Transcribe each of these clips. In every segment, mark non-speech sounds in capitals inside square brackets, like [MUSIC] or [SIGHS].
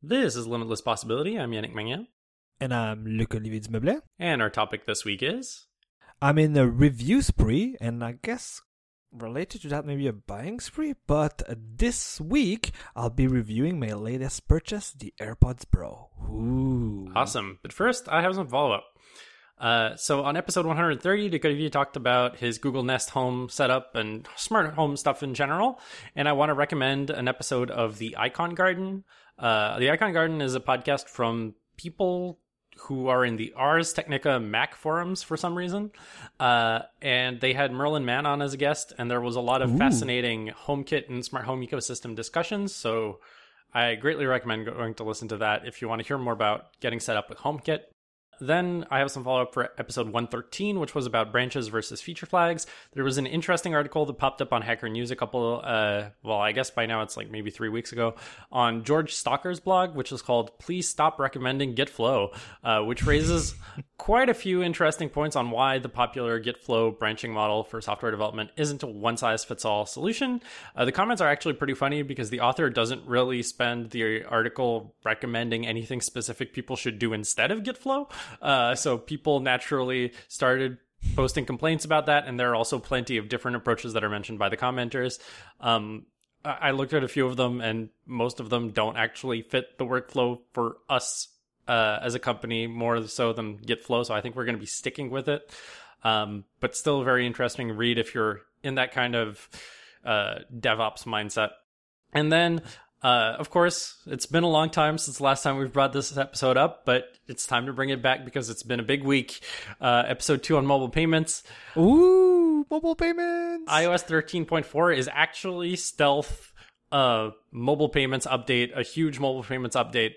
This is Limitless Possibility. I'm Yannick Magnan. And I'm Luc Olivier Dumeuble. And our topic this week is. I'm in a review spree, and I guess related to that, maybe a buying spree. But this week, I'll be reviewing my latest purchase, the AirPods Pro. Ooh. Awesome. But first, I have some follow up. Uh, so on episode 130, Duchovny talked about his Google Nest Home setup and smart home stuff in general. And I want to recommend an episode of the Icon Garden. Uh, the Icon Garden is a podcast from people who are in the Ars Technica Mac forums for some reason. Uh, and they had Merlin Mann on as a guest, and there was a lot of Ooh. fascinating HomeKit and smart home ecosystem discussions. So I greatly recommend going to listen to that if you want to hear more about getting set up with HomeKit. Then I have some follow up for episode 113, which was about branches versus feature flags. There was an interesting article that popped up on Hacker News a couple, uh, well, I guess by now it's like maybe three weeks ago, on George Stocker's blog, which is called Please Stop Recommending GitFlow, uh, which raises [LAUGHS] quite a few interesting points on why the popular GitFlow branching model for software development isn't a one size fits all solution. Uh, the comments are actually pretty funny because the author doesn't really spend the article recommending anything specific people should do instead of GitFlow. Uh, so people naturally started posting complaints about that, and there are also plenty of different approaches that are mentioned by the commenters. Um, I looked at a few of them, and most of them don't actually fit the workflow for us uh, as a company more so than GitFlow. So I think we're going to be sticking with it. Um, but still, a very interesting read if you're in that kind of uh, DevOps mindset. And then, uh, of course, it's been a long time since the last time we've brought this episode up, but it's time to bring it back because it's been a big week. Uh, episode two on mobile payments. Ooh, mobile payments. iOS 13.4 is actually stealth uh, mobile payments update, a huge mobile payments update.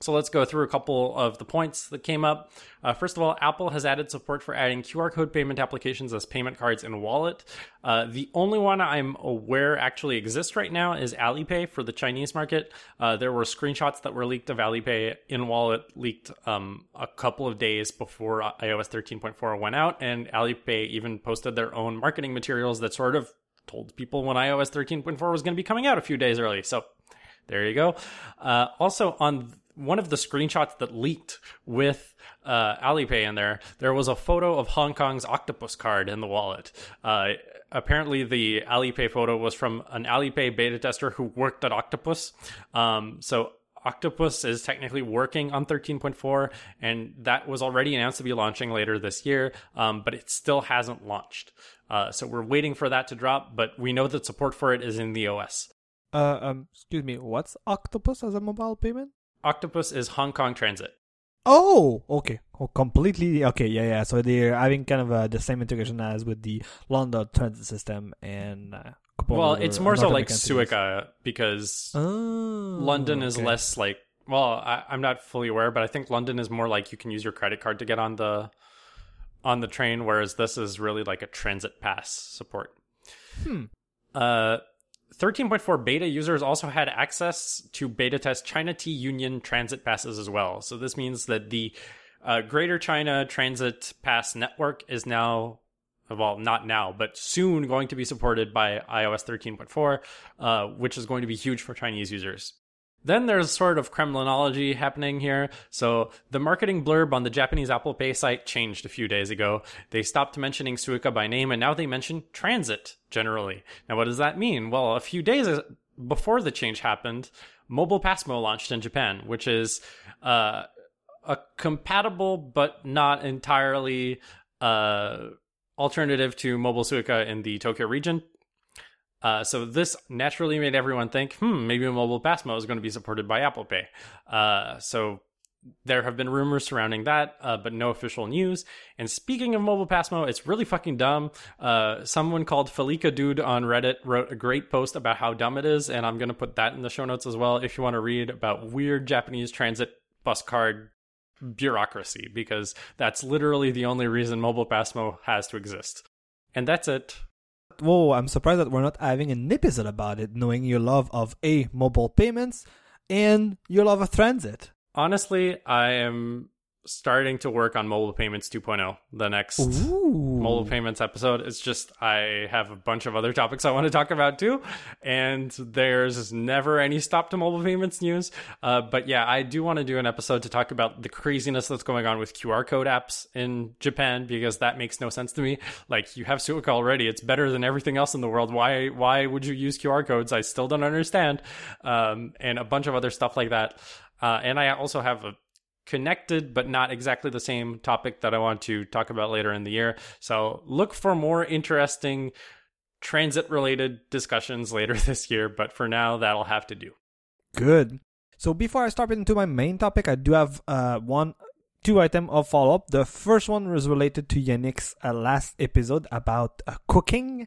So let's go through a couple of the points that came up. Uh, first of all, Apple has added support for adding QR code payment applications as payment cards in Wallet. Uh, the only one I'm aware actually exists right now is Alipay for the Chinese market. Uh, there were screenshots that were leaked of Alipay in Wallet leaked um, a couple of days before iOS 13.4 went out, and Alipay even posted their own marketing materials that sort of told people when iOS 13.4 was going to be coming out a few days early. So there you go. Uh, also, on one of the screenshots that leaked with uh, Alipay in there, there was a photo of Hong Kong's octopus card in the wallet. Uh, apparently, the Alipay photo was from an Alipay beta tester who worked at Octopus. Um, so Octopus is technically working on 13.4, and that was already announced to be launching later this year, um, but it still hasn't launched. Uh, so we're waiting for that to drop, but we know that support for it is in the OS. Uh, um, excuse me. What's Octopus as a mobile payment? Octopus is Hong Kong Transit. Oh, okay. Oh, completely. Okay, yeah, yeah. So they're having kind of uh, the same integration as with the London transit system and. Uh, Well, it's more so North like American cities. Suica because Oh, London is okay. less like. Well, I, I'm not fully aware, but I think London is more like you can use your credit card to get on the on the train, whereas this is really like a transit pass support. Hmm. Uh, 13.4 beta users also had access to beta test China T Union transit passes as well. So this means that the uh, Greater China Transit Pass network is now, well, not now, but soon going to be supported by iOS 13.4, uh, which is going to be huge for Chinese users. Then there's sort of Kremlinology happening here. So the marketing blurb on the Japanese Apple Pay site changed a few days ago. They stopped mentioning Suica by name and now they mention transit generally. Now, what does that mean? Well, a few days before the change happened, Mobile PASMO launched in Japan, which is uh, a compatible but not entirely uh, alternative to Mobile Suica in the Tokyo region. Uh, so this naturally made everyone think, hmm, maybe mobile PASMO is going to be supported by Apple Pay. Uh, so there have been rumors surrounding that, uh, but no official news. And speaking of mobile PASMO, it's really fucking dumb. Uh, someone called Felica Dude on Reddit wrote a great post about how dumb it is, and I'm going to put that in the show notes as well if you want to read about weird Japanese transit bus card bureaucracy, because that's literally the only reason mobile PASMO has to exist. And that's it. Whoa, I'm surprised that we're not having an episode about it, knowing your love of A, mobile payments, and your love of transit. Honestly, I am starting to work on mobile payments 2.0 the next Ooh. mobile payments episode. It's just i have a bunch of other topics i want to talk about too. And there's never any stop to mobile payments news. Uh, but yeah i do want to do an episode to talk about the craziness that's going on with qr code apps in japan because that makes no sense to me. Like you have suica already. It's better than everything else in the world. Why why would you use qr codes? I still don't understand. Um, and a bunch of other stuff like that. Uh, and i also have a connected but not exactly the same topic that I want to talk about later in the year. So look for more interesting transit related discussions [LAUGHS] later this year, but for now that'll have to do. Good. So before I start into my main topic, I do have uh, one two item of follow up. The first one was related to Yannick's uh, last episode about uh, cooking.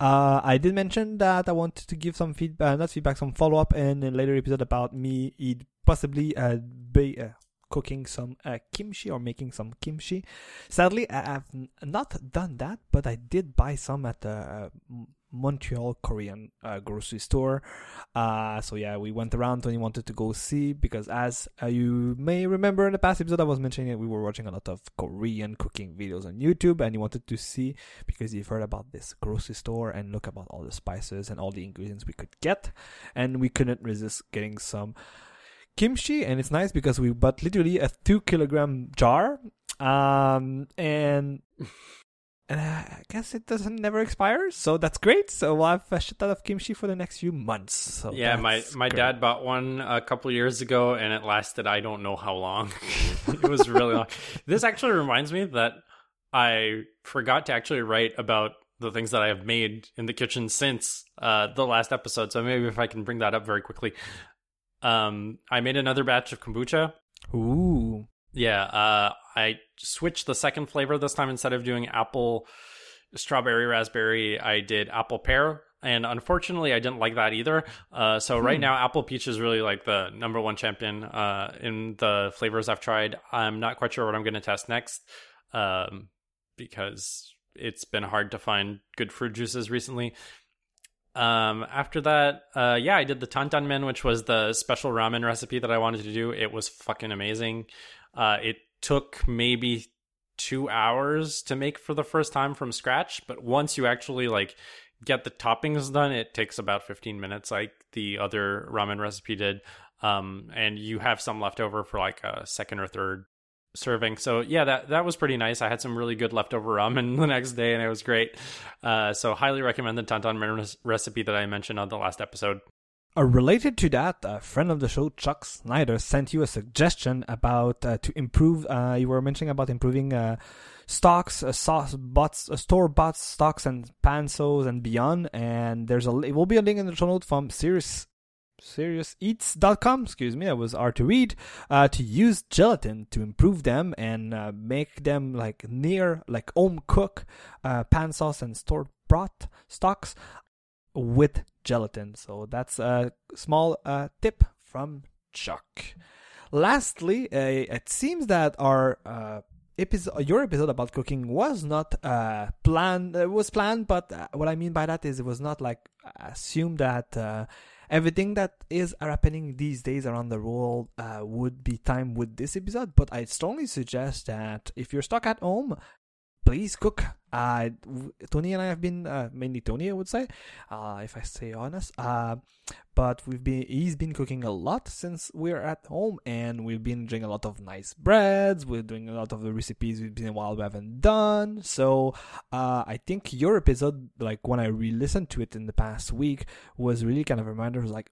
Uh, I did mention that I wanted to give some feedback, not feedback, some follow up in a later episode about me eat possibly uh, be, uh, cooking some uh, kimchi or making some kimchi. Sadly, I have not done that, but I did buy some at the uh, Montreal Korean uh, grocery store. Uh, so yeah, we went around we wanted to go see because as uh, you may remember in the past episode, I was mentioning that we were watching a lot of Korean cooking videos on YouTube and you wanted to see because you've heard about this grocery store and look about all the spices and all the ingredients we could get. And we couldn't resist getting some kimchi and it's nice because we bought literally a two kilogram jar um and and I guess it doesn't never expire, so that's great. So we'll have a shit ton of kimchi for the next few months. So yeah, my my great. dad bought one a couple years ago and it lasted I don't know how long. [LAUGHS] it was really long. This actually reminds me that I forgot to actually write about the things that I have made in the kitchen since uh, the last episode. So maybe if I can bring that up very quickly. Um, I made another batch of kombucha. Ooh, Yeah, uh, I switched the second flavor this time instead of doing apple, strawberry, raspberry. I did apple pear, and unfortunately, I didn't like that either. Uh, so right Hmm. now, apple peach is really like the number one champion uh, in the flavors I've tried. I'm not quite sure what I'm going to test next, um, because it's been hard to find good fruit juices recently. Um, after that, uh, yeah, I did the tantanmen, which was the special ramen recipe that I wanted to do. It was fucking amazing. Uh, it took maybe two hours to make for the first time from scratch, but once you actually like get the toppings done, it takes about 15 minutes, like the other ramen recipe did. Um, and you have some left over for like a second or third serving. So yeah, that that was pretty nice. I had some really good leftover rum [LAUGHS] ramen the next day, and it was great. Uh, so highly recommend the tantan recipe that I mentioned on the last episode. Uh, related to that, a friend of the show, Chuck Snyder, sent you a suggestion about uh, to improve. Uh, you were mentioning about improving uh, stocks, uh, sauce, bots, uh, store bought stocks, and pansos and beyond. And there's a it will be a link in the show note from Serious SeriousEats.com. Excuse me, that was hard to read. Uh, to use gelatin to improve them and uh, make them like near like home cook uh, pan sauce and store bought stocks with gelatin. So that's a small uh, tip from Chuck. Lastly, it seems that our uh, episode, your episode about cooking was not uh, planned. It was planned, but uh, what I mean by that is it was not like assumed that uh, everything that is happening these days around the world uh, would be timed with this episode. But I strongly suggest that if you're stuck at home, please cook. Uh, Tony and I have been uh, mainly Tony, I would say, uh, if I stay honest. Uh, but we've been he's been cooking a lot since we're at home, and we've been doing a lot of nice breads. We're doing a lot of the recipes we've been a while we haven't done. So uh, I think your episode, like when I re-listened to it in the past week, was really kind of a reminder. Like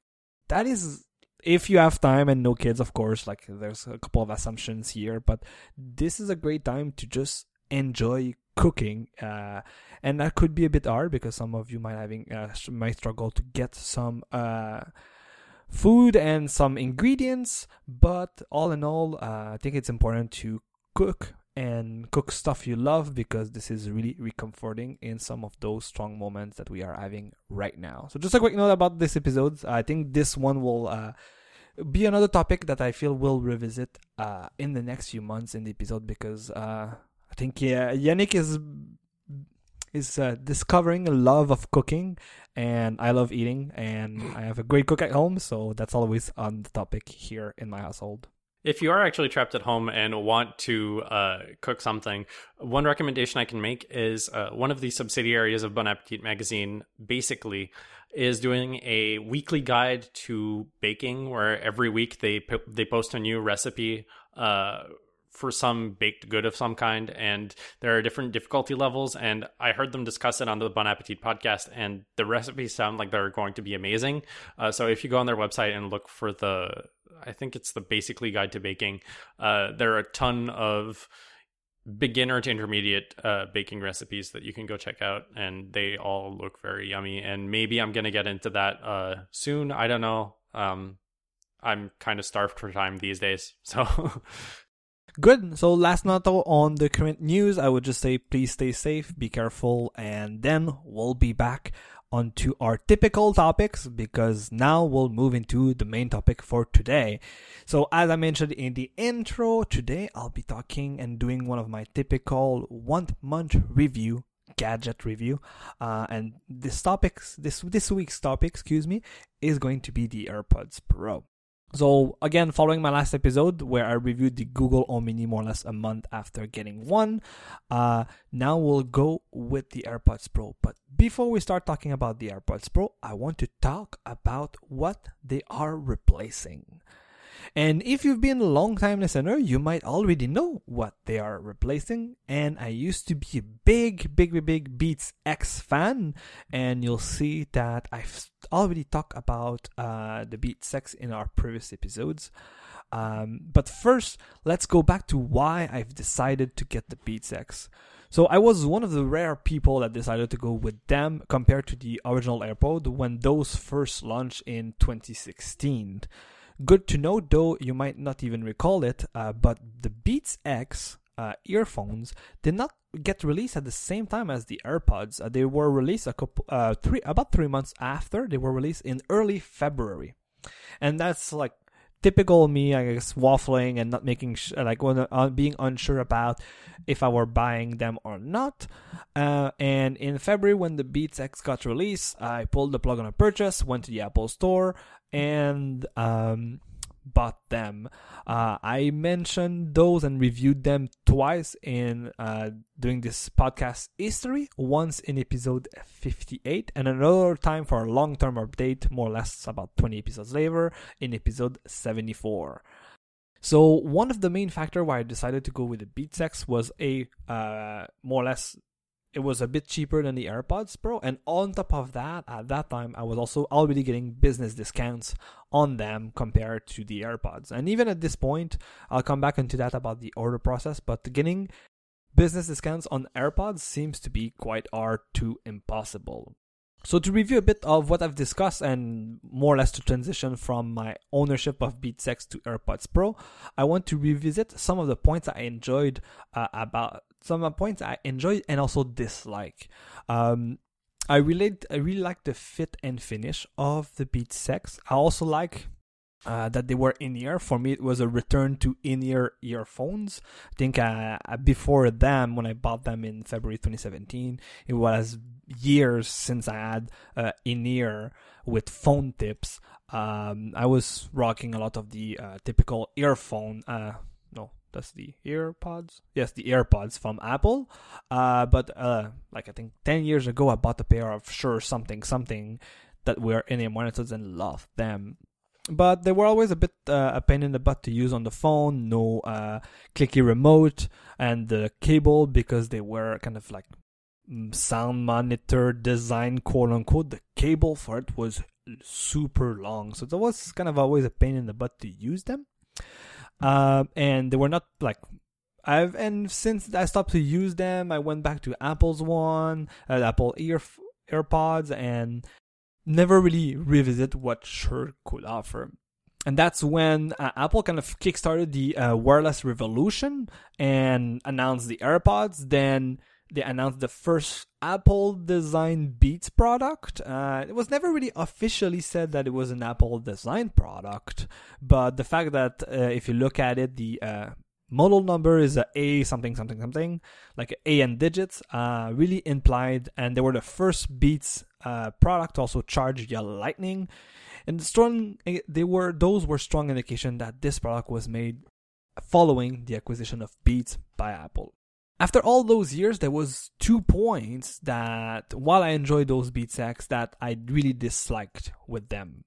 that is if you have time and no kids, of course. Like there's a couple of assumptions here, but this is a great time to just enjoy cooking uh, and that could be a bit hard because some of you might having uh, might struggle to get some uh, food and some ingredients but all in all uh, i think it's important to cook and cook stuff you love because this is really recomforting in some of those strong moments that we are having right now. So just a quick note about this episode. I think this one will uh, be another topic that I feel we'll revisit uh, in the next few months in the episode because I think yeah, Yannick is is uh, discovering a love of cooking, and I love eating, and [SIGHS] I have a great cook at home, so that's always on the topic here in my household. If you are actually trapped at home and want to uh, cook something, one recommendation I can make is uh, one of the subsidiaries of Bon Appetit magazine basically is doing a weekly guide to baking, where every week they they post a new recipe uh, for some baked good of some kind, and there are different difficulty levels. And I heard them discuss it on the Bon Appetit podcast, and the recipes sound like they're going to be amazing. Uh, so if you go on their website and look for the I think it's the basically guide to baking. Uh, there are a ton of beginner to intermediate uh, baking recipes that you can go check out, and they all look very yummy. And maybe I'm gonna get into that uh, soon. I don't know. Um, I'm kind of starved for time these days, [LAUGHS] so. Good. So last note on the current news, I would just say please stay safe, be careful, and then we'll be back onto our typical topics because now we'll move into the main topic for today. So, as I mentioned in the intro, today I'll be talking and doing one of my typical one month review gadget review uh, and this topics this this week's topic excuse me is going to be the airpods pro so again, following my last episode where I reviewed the Google Home Mini more or less a month after getting one, uh, now we'll go with the AirPods Pro. But before we start talking about the AirPods Pro, I want to talk about what they are replacing. And if you've been a long time listener, you might already know what they are replacing. And I used to be a big, big, big, Beats X fan. And you'll see that I've already talked about uh, the Beats X in our previous episodes. Um, but first, let's go back to why I've decided to get the Beats X. So I was one of the rare people that decided to go with them compared to the original AirPod when those first launched in 2016. Good to know, though you might not even recall it, uh, but the Beats X uh, earphones did not get released at the same time as the AirPods. Uh, they were released a couple, uh, three about three months after. They were released in early February, and that's like typical me, I guess, waffling and not making sh- like when, uh, being unsure about if I were buying them or not. Uh, and in February, when the Beats X got released, I pulled the plug on a purchase, went to the Apple Store, and um, bought them. Uh, I mentioned those and reviewed them twice in uh, doing this podcast history. Once in episode 58, and another time for a long term update, more or less about 20 episodes later, in episode 74. So one of the main factor why I decided to go with the Beats X was a uh, more or less it was a bit cheaper than the AirPods Pro. And on top of that, at that time, I was also already getting business discounts on them compared to the AirPods. And even at this point, I'll come back into that about the order process, but getting business discounts on AirPods seems to be quite hard to impossible. So to review a bit of what I've discussed and more or less to transition from my ownership of Beats X to AirPods Pro, I want to revisit some of the points I enjoyed uh, about some points I enjoy and also dislike. Um, I really, I really like the fit and finish of the Beats X. I also like uh, that they were in ear. For me, it was a return to in ear earphones. I think uh, before them, when I bought them in February 2017, it was years since I had uh, in ear with phone tips. Um, I was rocking a lot of the uh, typical earphone. That's the earpods. Yes, the AirPods from Apple. Uh, but uh, like I think ten years ago, I bought a pair of Shure something something that were in monitors and loved them but they were always a bit uh, a pain in the butt to use on the phone. No uh, clicky remote and the cable because they were kind of like mm, sound monitor design, quote unquote. The cable for it was super long, so that was kind of always a pain in the butt to use them. Um, and they were not like I've and since I stopped to use them, I went back to Apple's one, uh, Apple ear AirPods, and never really revisit what Shure could offer. And that's when uh, Apple kind of kickstarted the uh, wireless revolution and announced the AirPods. Then they announced the first Apple design Beats product. Uh, it was never really officially said that it was an Apple design product, but the fact that uh, if you look at it, the uh, model number is a A something something something, like A and digits, uh, really implied, and they were the first Beats uh, product also charge via Lightning. and strong eh, they were those were strong indication that this product was made following the acquisition of Beats by Apple. After all those years, there was two points that, while I enjoyed those Beats X, that I really disliked with them.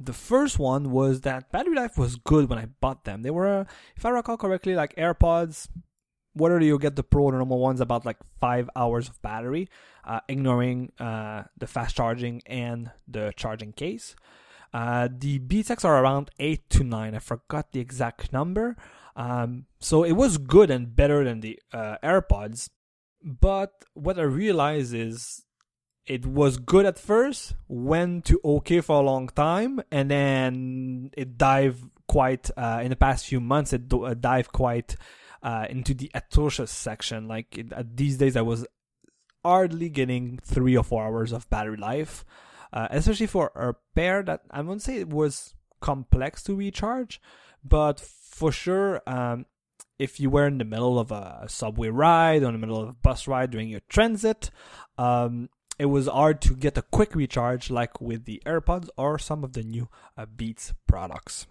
The first one was that battery life was good when I bought them. They were, if I recall correctly, like AirPods. Whether you get the Pro or normal ones, about like five hours of battery, uh, ignoring uh, the fast charging and the charging case. Uh, the X are around eight to nine. I forgot the exact number. Um, so it was good and better than the uh, AirPods. But what I realized is it was good at first, went to okay for a long time, and then it dived quite, uh, in the past few months, it do- uh, dived quite uh, into the atrocious section. Like it, uh, these days, I was hardly getting three or four hours of battery life, uh, especially for a pair that I won't say it was complex to recharge, but for sure, um, if you were in the middle of a subway ride or in the middle of a bus ride during your transit, um, it was hard to get a quick recharge like with the AirPods or some of the new uh, Beats products.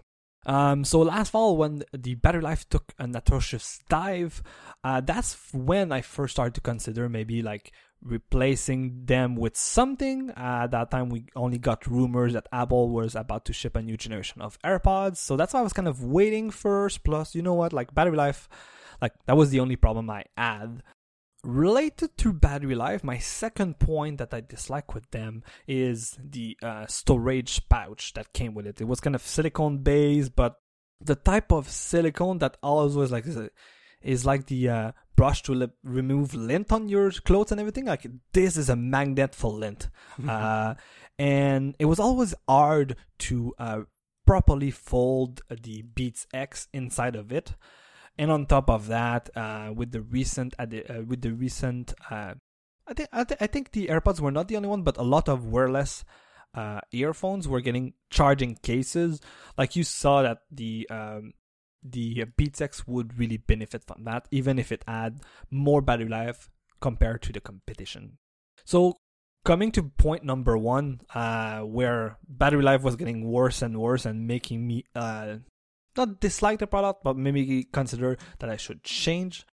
Um, so last fall, when the battery life took an atrocious dive, uh, that's when I first started to consider maybe like replacing them with something. Uh, at that time, we only got rumors that Apple was about to ship a new generation of AirPods. So that's why I was kind of waiting first. Plus, you know what? Like battery life, like that was the only problem I had. Related to battery life, my second point that I dislike with them is the uh, storage pouch that came with it. It was kind of silicone based, but the type of silicone that always was like is like the uh, brush to lip, remove lint on your clothes and everything. Like this is a magnet for lint, uh, and it was always hard to uh, properly fold the Beats X inside of it. And on top of that, uh, with the recent uh, with the recent, uh, I think I, th- I think the AirPods were not the only one, but a lot of wireless uh, earphones were getting charging cases. Like you saw that the um, the Beats X would really benefit from that, even if it had more battery life compared to the competition. So, coming to point number one, uh, where battery life was getting worse and worse and making me uh, not dislike the product, but maybe consider that I should change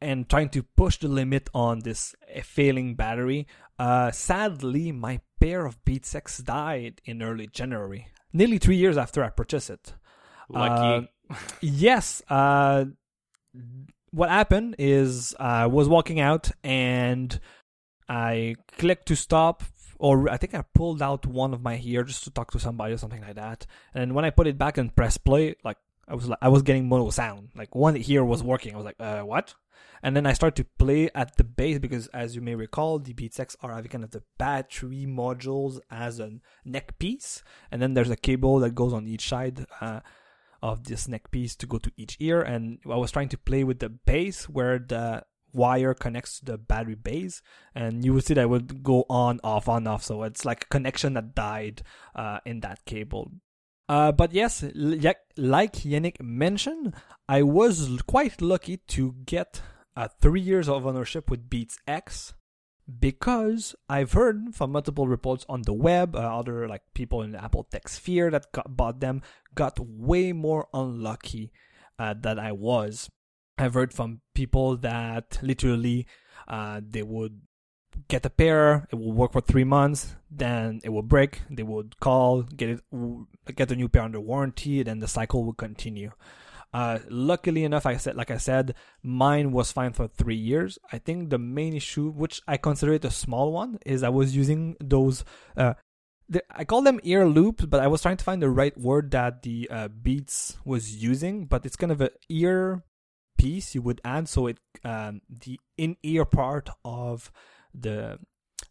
and trying to push the limit on this failing battery. Uh, sadly, my pair of Beats X died in early January, nearly three years after I purchased it. Lucky. Uh, yes. Uh, what happened is I was walking out and I clicked to stop, or I think I pulled out one of my ear just to talk to somebody or something like that. And when I put it back and press play, like I was like I was getting mono sound. Like one ear was working. I was like, uh, what? And then I started to play at the base because, as you may recall, the Beats X are having kind of the battery modules as a neck piece, and then there's a cable that goes on each side. Uh, of this neck piece to go to each ear and I was trying to play with the base where the wire connects to the battery base and you would see that it would go on off on off so it's like a connection that died uh, in that cable uh, but yes like yannick mentioned i was quite lucky to get uh, three years of ownership with beats x because I've heard from multiple reports on the web, uh, other like people in the Apple Tech sphere that got, bought them got way more unlucky uh, than I was. I've heard from people that literally uh, they would get a pair, it will work for three months, then it will break. They would call, get it, get a new pair under warranty, then the cycle would continue. Uh, luckily enough, I said, like I said, mine was fine for three years. I think the main issue, which I consider it a small one, is I was using those. Uh, the, I call them ear loops, but I was trying to find the right word that the uh, Beats was using. But it's kind of an ear piece you would add, so it um, the in ear part of the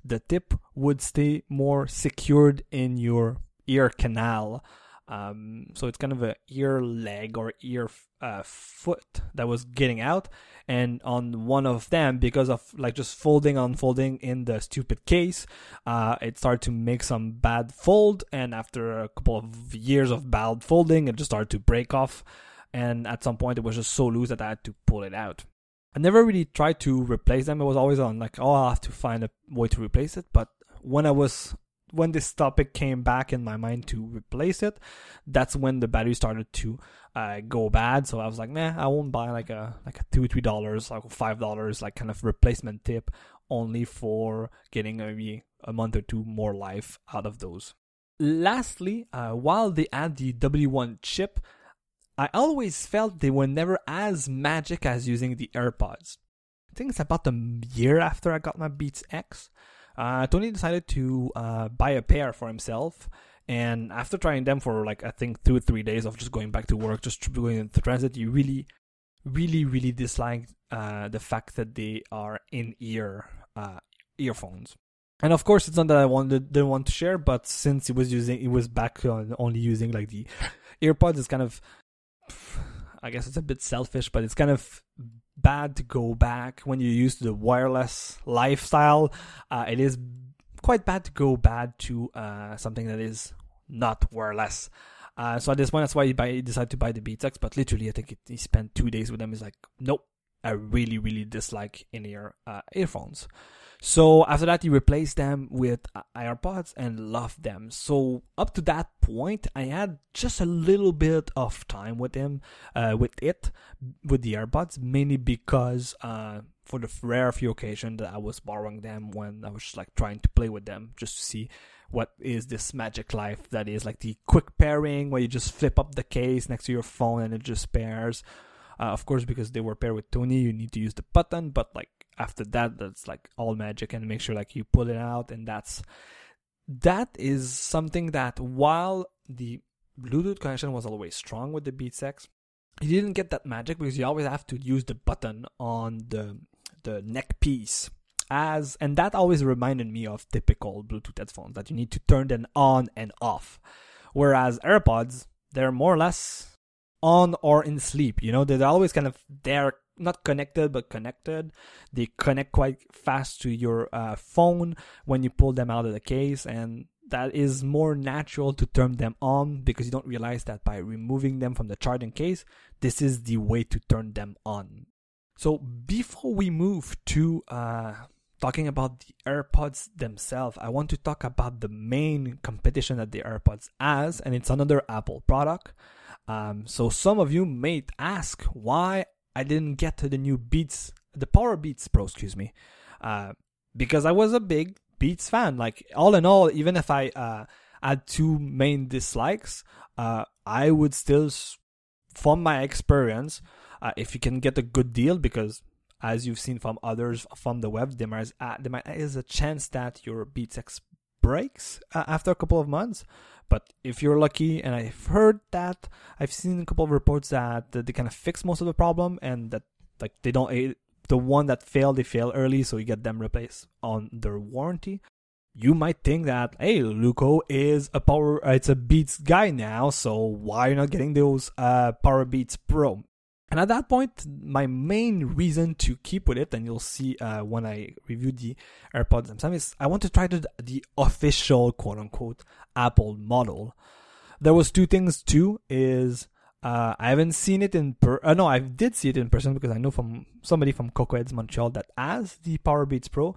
the tip would stay more secured in your ear canal. Um, so it's kind of a ear leg or ear uh, foot that was getting out, and on one of them, because of like just folding unfolding in the stupid case, uh, it started to make some bad fold, and after a couple of years of bad folding, it just started to break off, and at some point it was just so loose that I had to pull it out. I never really tried to replace them. It was always on like, oh, I'll have to find a way to replace it. But when I was when this topic came back in my mind to replace it, that's when the battery started to uh, go bad. So I was like, nah, I won't buy like a like a two three dollars, like five dollars, like kind of replacement tip, only for getting maybe a month or two more life out of those. Lastly, uh, while they add the W1 chip, I always felt they were never as magic as using the AirPods. I think it's about a year after I got my Beats X. Uh, Tony decided to uh, buy a pair for himself, and after trying them for like I think two or three days of just going back to work, just going into transit, you really, really, really dislike uh, the fact that they are in ear uh, earphones. And of course, it's not that I wanted didn't want to share, but since it was using it was back on only using like the [LAUGHS] earpods, it's kind of I guess it's a bit selfish, but it's kind of bad to go back when you're used to the wireless lifestyle. Uh, it is quite bad to go bad to uh, something that is not wireless. Uh, so at this point, that's why he, buy, he decided to buy the Beats X. But literally, I think it, he spent two days with them. He's like, nope, I really, really dislike in-ear uh, earphones. So after that, he replaced them with AirPods and loved them. So up to that point, I had just a little bit of time with him, uh, with it, with the AirPods, mainly because uh, for the rare few occasions that I was borrowing them when I was just like trying to play with them, just to see what is this magic life that is like the quick pairing where you just flip up the case next to your phone and it just pairs. Uh, of course, because they were paired with Tony, you need to use the button, but like after that that's like all magic and make sure like you pull it out and that's that is something that while the bluetooth connection was always strong with the beats x you didn't get that magic because you always have to use the button on the the neck piece as and that always reminded me of typical bluetooth headphones that you need to turn them on and off. Whereas airpods they're more or less on or in sleep you know they're always kind of there not connected but connected they connect quite fast to your uh, phone when you pull them out of the case and that is more natural to turn them on because you don't realize that by removing them from the charging case this is the way to turn them on so before we move to uh, talking about the AirPods themselves, I want to talk about the main competition that the AirPods has, and it's another Apple product. Um, so some of you may ask why I didn't get to the new Beats, the Power Beats Pro, excuse me, uh, because I was a big Beats fan. Like all in all, even if I uh, had two main dislikes, uh, I would still, from my experience, uh, if you can get a good deal, because as you've seen from others from the web, there is, uh, a chance that your Beats breaks uh, after a couple of months. But if you're lucky, and I've heard that, I've seen a couple of reports that, that they kind of fix most of the problem and that like they don't eh, the one that failed they fail early, so you get them replaced on their warranty. You might think that hey, Luco is a power, uh, it's a Beats guy now, so why are you not getting those uh, Power Beats Pro? And at that point, my main reason to keep with it, and you'll see uh, when I review the AirPods themselves, is I want to try the, the official quote unquote Apple model. There was two things too. Is uh, I haven't seen it in per. Uh, no, I did see it in person because I know from somebody from CocoaHeads Montreal that has the Powerbeats Pro,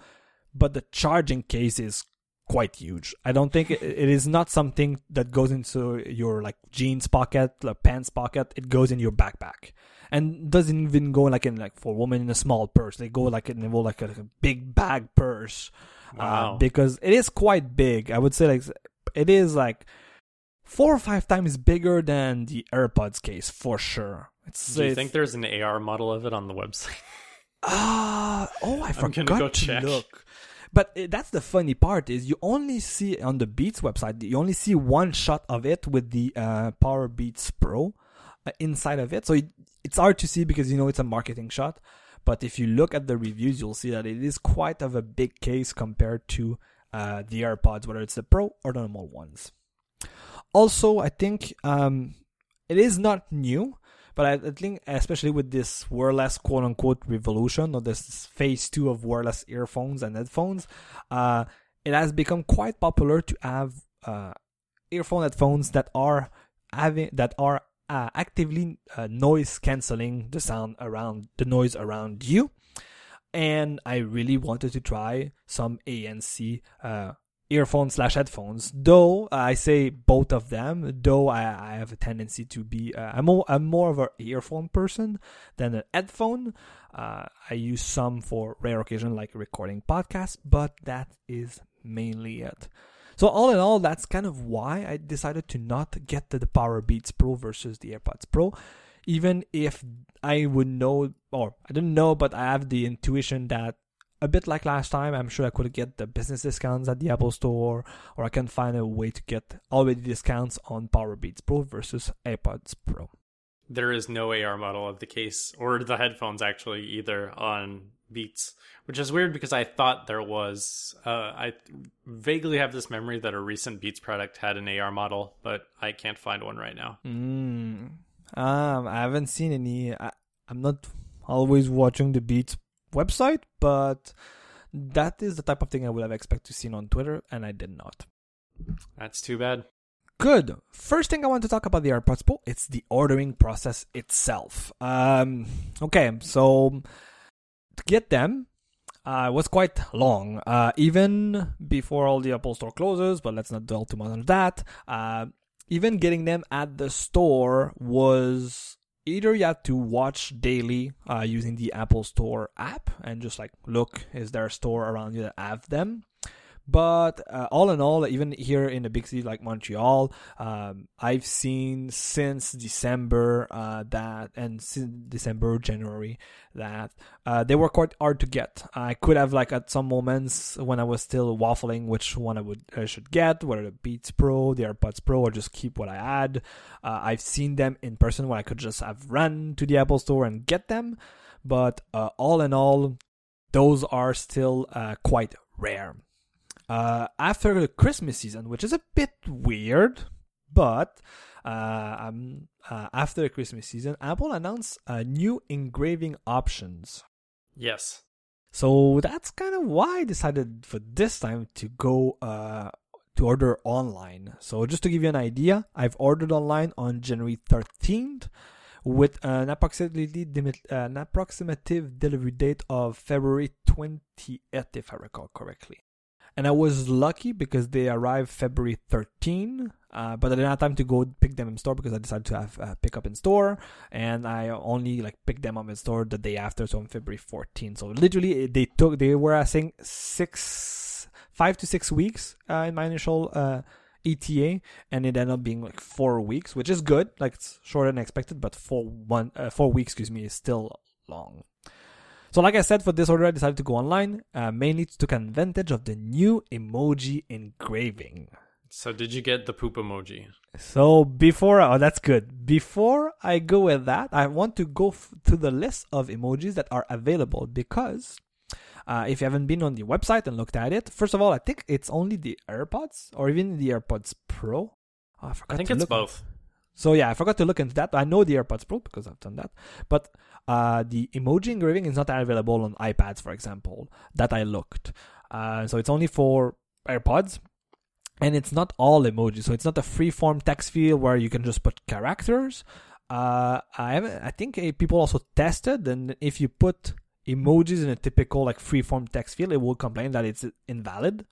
but the charging case is quite huge. I don't think it, it is not something that goes into your like jeans pocket, like pants pocket. It goes in your backpack and doesn't even go like in like for women in a small purse. They go like in like a, like a big bag purse. Uh, wow. Uh, because it is quite big. I would say like it is like four or five times bigger than the AirPods case for sure. It's, Do you it's, think there's an AR model of it on the website? Ah, uh, oh, I [LAUGHS] forgot go to check. look. But that's the funny part is you only see on the Beats website you only see one shot of it with the uh, Power Beats Pro uh, inside of it. So it, it's hard to see because you know it's a marketing shot. But if you look at the reviews, you'll see that it is quite of a big case compared to uh, the AirPods, whether it's the Pro or the normal ones. Also, I think um, it is not new, but I, I, think especially with this wireless quote unquote revolution or this phase two of wireless earphones and headphones, uh, it has become quite popular to have uh, earphone headphones that are having that are uh, actively uh, noise canceling the sound around the noise around you. And i really wanted to try some anc uh, earphones slash headphones. Though I say both of them, though I, I have a tendency to be uh, I'm more, I'm more of an earphone person than an headphone. Uh, I use some for rare occasion like recording podcasts, but that is mainly it. So all in all, that's kind of why I decided to not get the, the Power Beats Pro versus the AirPods Pro, even if I would know, or I didn't know, but I have the intuition that a bit like last time, I'm sure I could get the business discounts at the Apple Store, or I can find a way to get already discounts on PowerBeats Pro versus AirPods Pro. There is no AR model of the case or the headphones actually either on Beats, which is weird because I thought there was. Uh, I vaguely have this memory that a recent Beats product had an AR model, but I can't find one right now. Mm. Um, I haven't seen any. I, I'm not always watching the Beats website, but that is the type of thing I would have expected to see on Twitter, and I did not. That's too bad. Good. First thing I want to talk about the AirPods Pro, it's the ordering process itself. Um, okay, so to get them uh, was quite long, uh, even before all the Apple Store closes. But let's not dwell too much on that. Uh, even getting them at the store was either you have to watch daily uh, using the Apple Store app and just like look, is there a store around you that have them? But uh, all in all, even here in a big city like Montreal, um, I've seen since December uh, that, and since December, January, that uh, they were quite hard to get. I could have like at some moments when I was still waffling which one I would I should get, whether the Beats Pro, the AirPods Pro, or just keep what I had. Uh, I've seen them in person where I could just have run to the Apple Store and get them. But uh, all in all, those are still uh, quite rare uh, after the Christmas season, which is a bit weird, but uh, um, uh, after the Christmas season, Apple announced uh, new engraving options. Yes. So that's kind of why I decided for this time to go uh, to order online. So just to give you an idea, I've ordered online on January 13th with an approximately an approximative delivery date of February 20th, if I recall correctly and I was lucky because they arrived February 13. Uh, but I didn't have time to go pick them in store because I decided to have uh, pick up in store, and I only like picked them up in store the day after, so on February 14. So literally, they took they were I think six, five to six weeks uh, in my initial uh, ETA, and it ended up being like four weeks, which is good. Like it's shorter than expected, but four one uh, four weeks, excuse me, is still long. So, like I said, for this order, I decided to go online, uh, mainly to take advantage of the new emoji engraving. So, did you get the poop emoji? So, before, oh, that's good. Before I go with that, I want to go f- to the list of emojis that are available because uh, if you haven't been on the website and looked at it, first of all, I think it's only the AirPods or even the AirPods Pro. Oh, I, I, think it's both. So yeah, I forgot to look into that. I know the AirPods Pro because I've done that, but uh, the emoji engraving is not available on iPads, for example, that I looked. Uh, so it's only for AirPods, and it's not all emojis. So it's not a free-form text field where you can just put characters. Uh, I I think uh, people also tested, and if you put emojis in a typical like free-form text field, it will complain that it's invalid.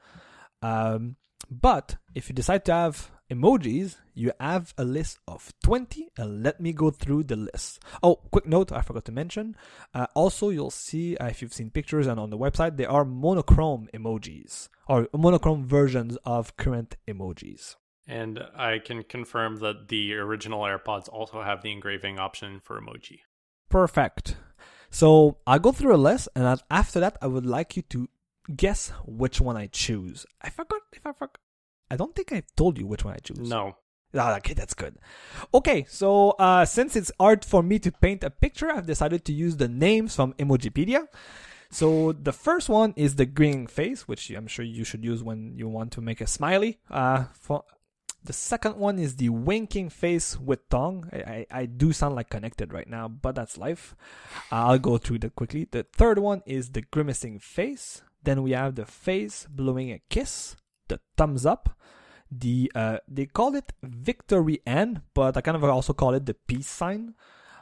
Um, but if you decide to have emojis, you have a list of 20 and let me go through the list. Oh, quick note, I forgot to mention. Uh, also, you'll see uh, if you've seen pictures and on the website, there are monochrome emojis or monochrome versions of current emojis. And I can confirm that the original AirPods also have the engraving option for emoji. Perfect. So I'll go through a list, and after that, I would like you to guess which one I choose. I forgot if I forgot. I don't think I told you which one I choose. No. Ah, okay, that's good. Okay, so uh, since it's hard for me to paint a picture, I've decided to use the names from Emojipedia. So the first one is the grinning face, which I'm sure you should use when you want to make a smiley. Uh, for, the second one is the winking face with tongue. I, I, I do sound like connected right now, but that's life. Uh, I'll go through that quickly. The third one is the grimacing face. Then we have the face blowing a kiss, the thumbs up, the uh, they call it victory N, but I kind of also call it the peace sign.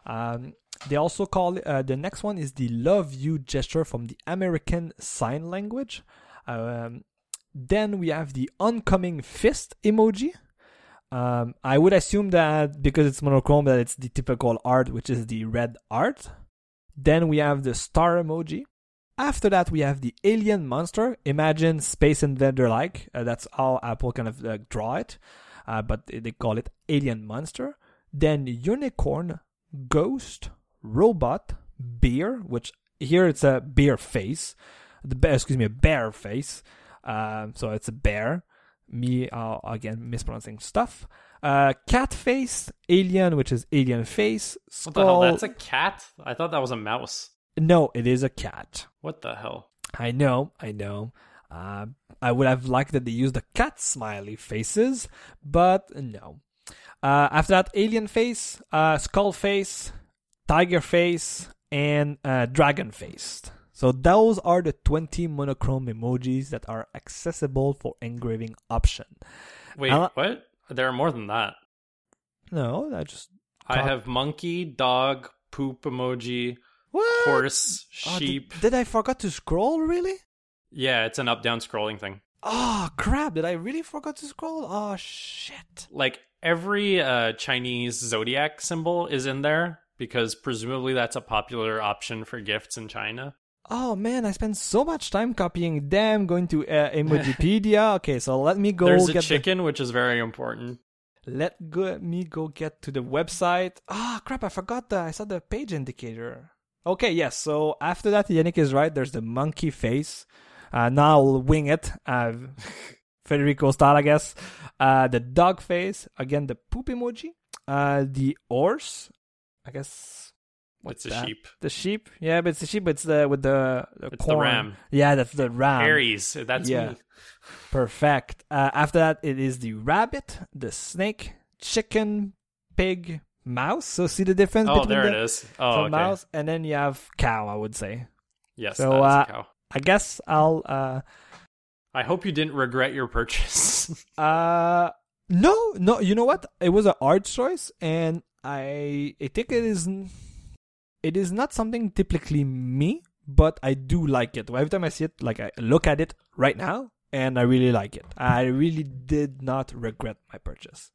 Um, they also call it, uh, the next one is the love you gesture from the American Sign Language. Um, Then we have the oncoming fist emoji. Um, I would assume that because it's monochrome, that it's the typical art, which is the red art. Then we have the star emoji. After that, we have the alien monster. Imagine Space Invader like. Uh, that's how Apple kind of uh, draw it, uh, but they call it alien monster. Then unicorn, ghost, robot, bear, which here it's a bear face. The bear, excuse me, a bear face. Um, so it's a bear. Me uh, again mispronouncing stuff. Uh, cat face, alien, which is alien face. Skull. What the hell? That's a cat? I thought that was a mouse. No, it is a cat. What the hell? I know, I know. Uh, I would have liked that they used the cat smiley faces, but no. Uh, after that, alien face, uh, skull face, tiger face, and uh, dragon face. So those are the 20 monochrome emojis that are accessible for engraving option. Wait, uh, what? There are more than that. No, I just. I have monkey, dog, poop emoji, what? horse, sheep. Oh, did, did, I forget to scroll? Really? Yeah, it's an up-down scrolling thing. Oh crap! Did I really forget to scroll? Oh shit! Like every uh, Chinese zodiac symbol is in there because presumably that's a popular option for gifts in China. Oh man, I spent so much time copying them, going to uh, [LAUGHS] Emojipedia. okay, so let me go. There's a chicken, the... which is very important. Let go, me go get to the website. Ah, oh, crap! I forgot the. I saw the page indicator. Okay, yes. So after that, Yannick is right. There's the monkey face. Uh, now I'll wing it. Uh, Federico style, I guess. Uh, the dog face. Again, the poop emoji. Uh, the horse. I guess What's the that? sheep? The sheep? Yeah, but it's the sheep. It's the with the, the it's corn. the ram. Yeah, that's the ram. Aries. That's yeah. me. Perfect. Uh, after that, it is the rabbit, the snake, chicken, pig, mouse. So see the difference? Oh, between there the, it is. Oh, okay. mouse, and then you have cow. I would say. Yes. So uh, cow. I guess I'll. Uh, I hope you didn't regret your purchase. [LAUGHS] uh, no, no. You know what? It was an art choice, and I I think it is it is not something typically me, but I do like it. Every time I see it, like I look at it right now, and I really like it. I really did not regret my purchase.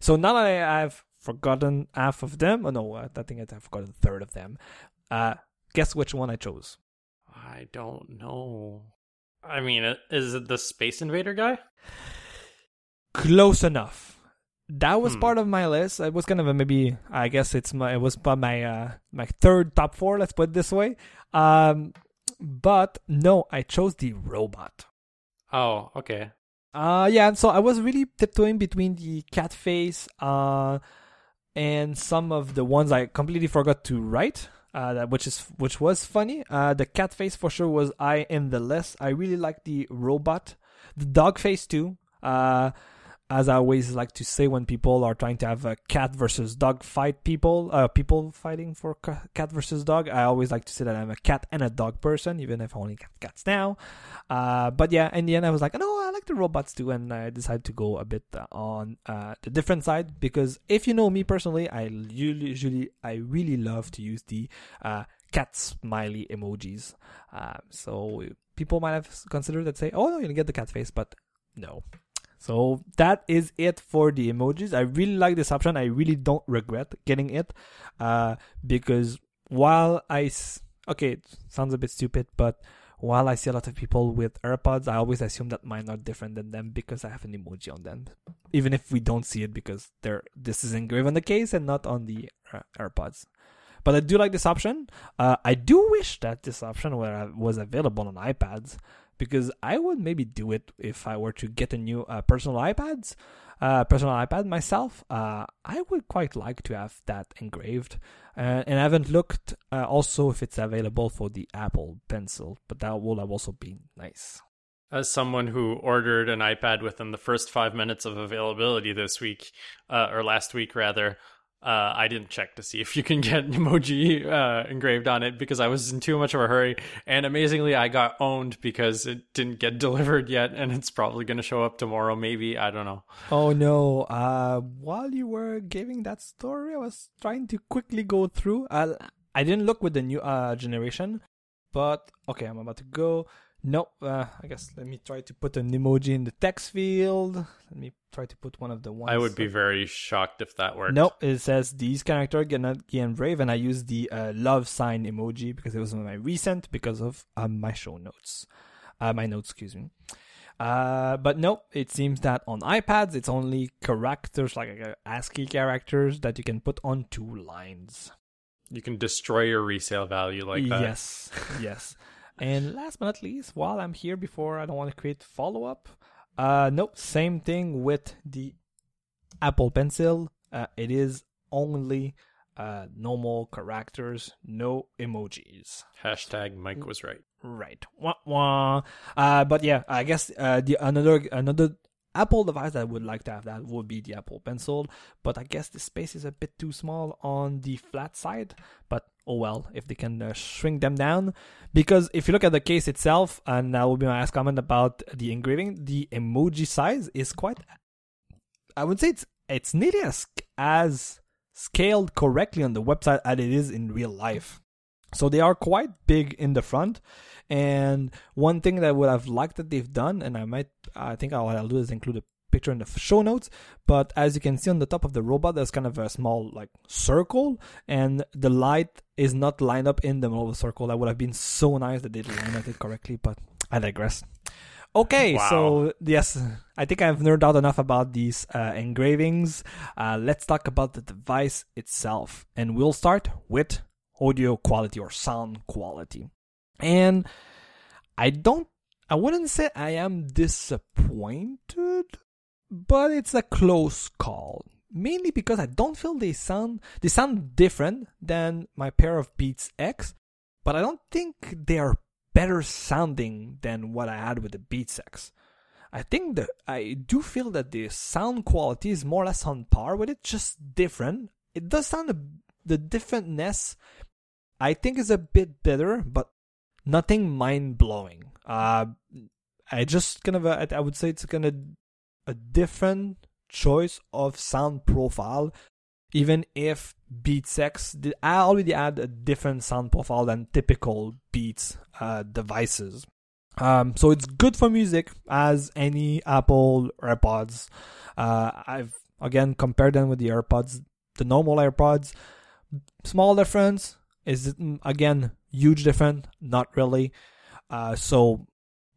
So now that I, have forgotten half of them, oh no, I think I've forgotten a third of them. Uh, guess which one I chose? I don't know. I mean, is it the Space Invader guy? Close enough that was Hmm. part of my list. It was kind of a maybe I guess it's my it was about my uh my third top four. Let's put it this way. Um, but no, I chose the robot. Oh, okay. Uh yeah. So I was really tiptoeing between the cat face uh and some of the ones I completely forgot to write. Uh, that which is which was funny. Uh, the cat face for sure was I in the list. I really like the robot, the dog face too. Uh, as I always like to say when people are trying to have a cat versus dog fight people, uh, people fighting for cat versus dog, I always like to say that I'm a cat and a dog person, even if I only got cats now. Uh, but yeah, in the end, I was like, no, I like the robots too, and I decided to go a bit on uh, the different side because if you know me personally, I usually, I really love to use the uh, cat smiley emojis. Uh, so people might have considered that say, oh no, you get the cat face, but no, so that is it for the emojis. I really like this option. I really don't regret getting it uh, because while I okay, it sounds a bit stupid, but while I see a lot of people with AirPods, I always assume that mine are different than them because I have an emoji on them, even if we don't see it because they're this is engraved on the case and not on the uh, AirPods. But I do like this option. Uh, I do wish that this option were, was available on iPads because I would maybe do it if I were to get a new uh, personal iPads, uh, personal iPad myself. Uh, I would quite like to have that engraved, uh, and I haven't looked uh, also if it's available for the Apple Pencil, but that will also been nice. As someone who ordered an iPad within the first five minutes of availability this week, uh, or last week rather, uh, I didn't check to see if you can get emoji uh, engraved on it because I was in too much of a hurry. And amazingly, I got owned because it didn't get [LAUGHS] delivered yet, and it's probably going to show up tomorrow. Maybe I don't know. Oh no! Uh, while you were giving that story, I was trying to quickly go through. Uh, I didn't look with the new uh, generation, but okay, I'm about to go. No, uh, I guess let me try to put an emoji in the text field. Let me try to put one of the ones. I would be very shocked if that worked. No, it says these characters get not get brave, and I use the uh, love sign emoji because it was my recent because of um, my show notes, uh, my notes, excuse me. Uh, but no, it seems that on iPads it's only characters like uh, ASCII characters that you can put on two lines. You can destroy your resale value like that. Yes, [LAUGHS] yes. And last but not least, while I'm here, before I don't want to create follow up. Uh, nope, same thing with the Apple Pencil. Uh, it is only uh, normal characters, no emojis. Hashtag Mike was right. Right. Wah, wah. Uh, but yeah, I guess uh, the another another Apple device that I would like to have that would be the Apple Pencil. But I guess the space is a bit too small on the flat side. But oh well, if they can uh, shrink them down. Because if you look at the case itself, and that will be my last comment about the engraving, the emoji size is quite. I would say it's it's nearly as as scaled correctly on the website as it is in real life. So they are quite big in the front. And one thing that I would have liked that they've done, and I might, I think what I'll do is include a picture in the show notes. But as you can see on the top of the robot, there's kind of a small like circle, and the light is not lined up in the middle of the circle. That would have been so nice that they lined it correctly. But I digress. Okay, Wow. so yes, I think I've nerded out enough about these uh, engravings. Uh, let's talk about the device itself, and we'll start with audio quality or sound quality. And I don't, I wouldn't say I am disappointed, but it's a close call. Mainly because I don't feel they sound, they sound different than my pair of Beats X, but I don't think they are better sounding than what I had with the Beats X. I think that I do feel that the sound quality is more or less on par with it, just different. It does sound a, the differentness. I think is a bit better, but nothing mind blowing. Uh, I just kind of uh, I would say it's kind of a different choice of sound profile. Even if Beats X, did, I already had a different sound profile than typical Beats uh, devices. Um, so it's good for music as any Apple AirPods. Uh, I've again compared them with the AirPods, the normal AirPods. Small difference is it mm, again huge difference? Not really. Uh, so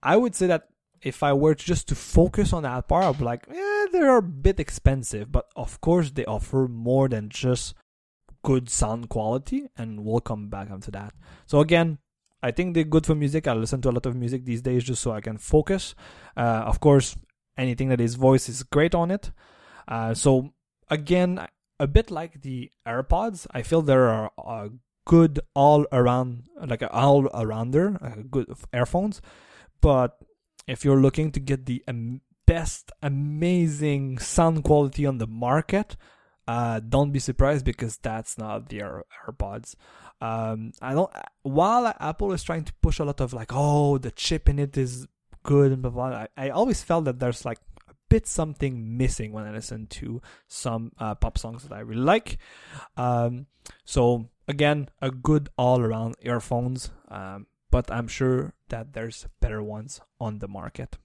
I would say that if I were just to focus on that part, I'd be like, yeah, they're a bit expensive, but of course they offer more than just good sound quality, and we'll come back onto that. So again, I think they're good for music. I listen to a lot of music these days just so I can focus. Uh, of course, anything that is voice is great on it. Uh, so again, a bit like the AirPods, I feel there are uh, good all around, like all arounder, good earphones. But if you're looking to get the best, amazing sound quality on the market, uh, don't be surprised because that's not the Air- AirPods. Um, I don't. While Apple is trying to push a lot of like, oh, the chip in it is good and blah blah. I, I always felt that there's like a bit something missing when I listen to some uh, pop songs that I really like. Um, so again, a good all around earphones. Um, but I'm sure that there's better ones on the market.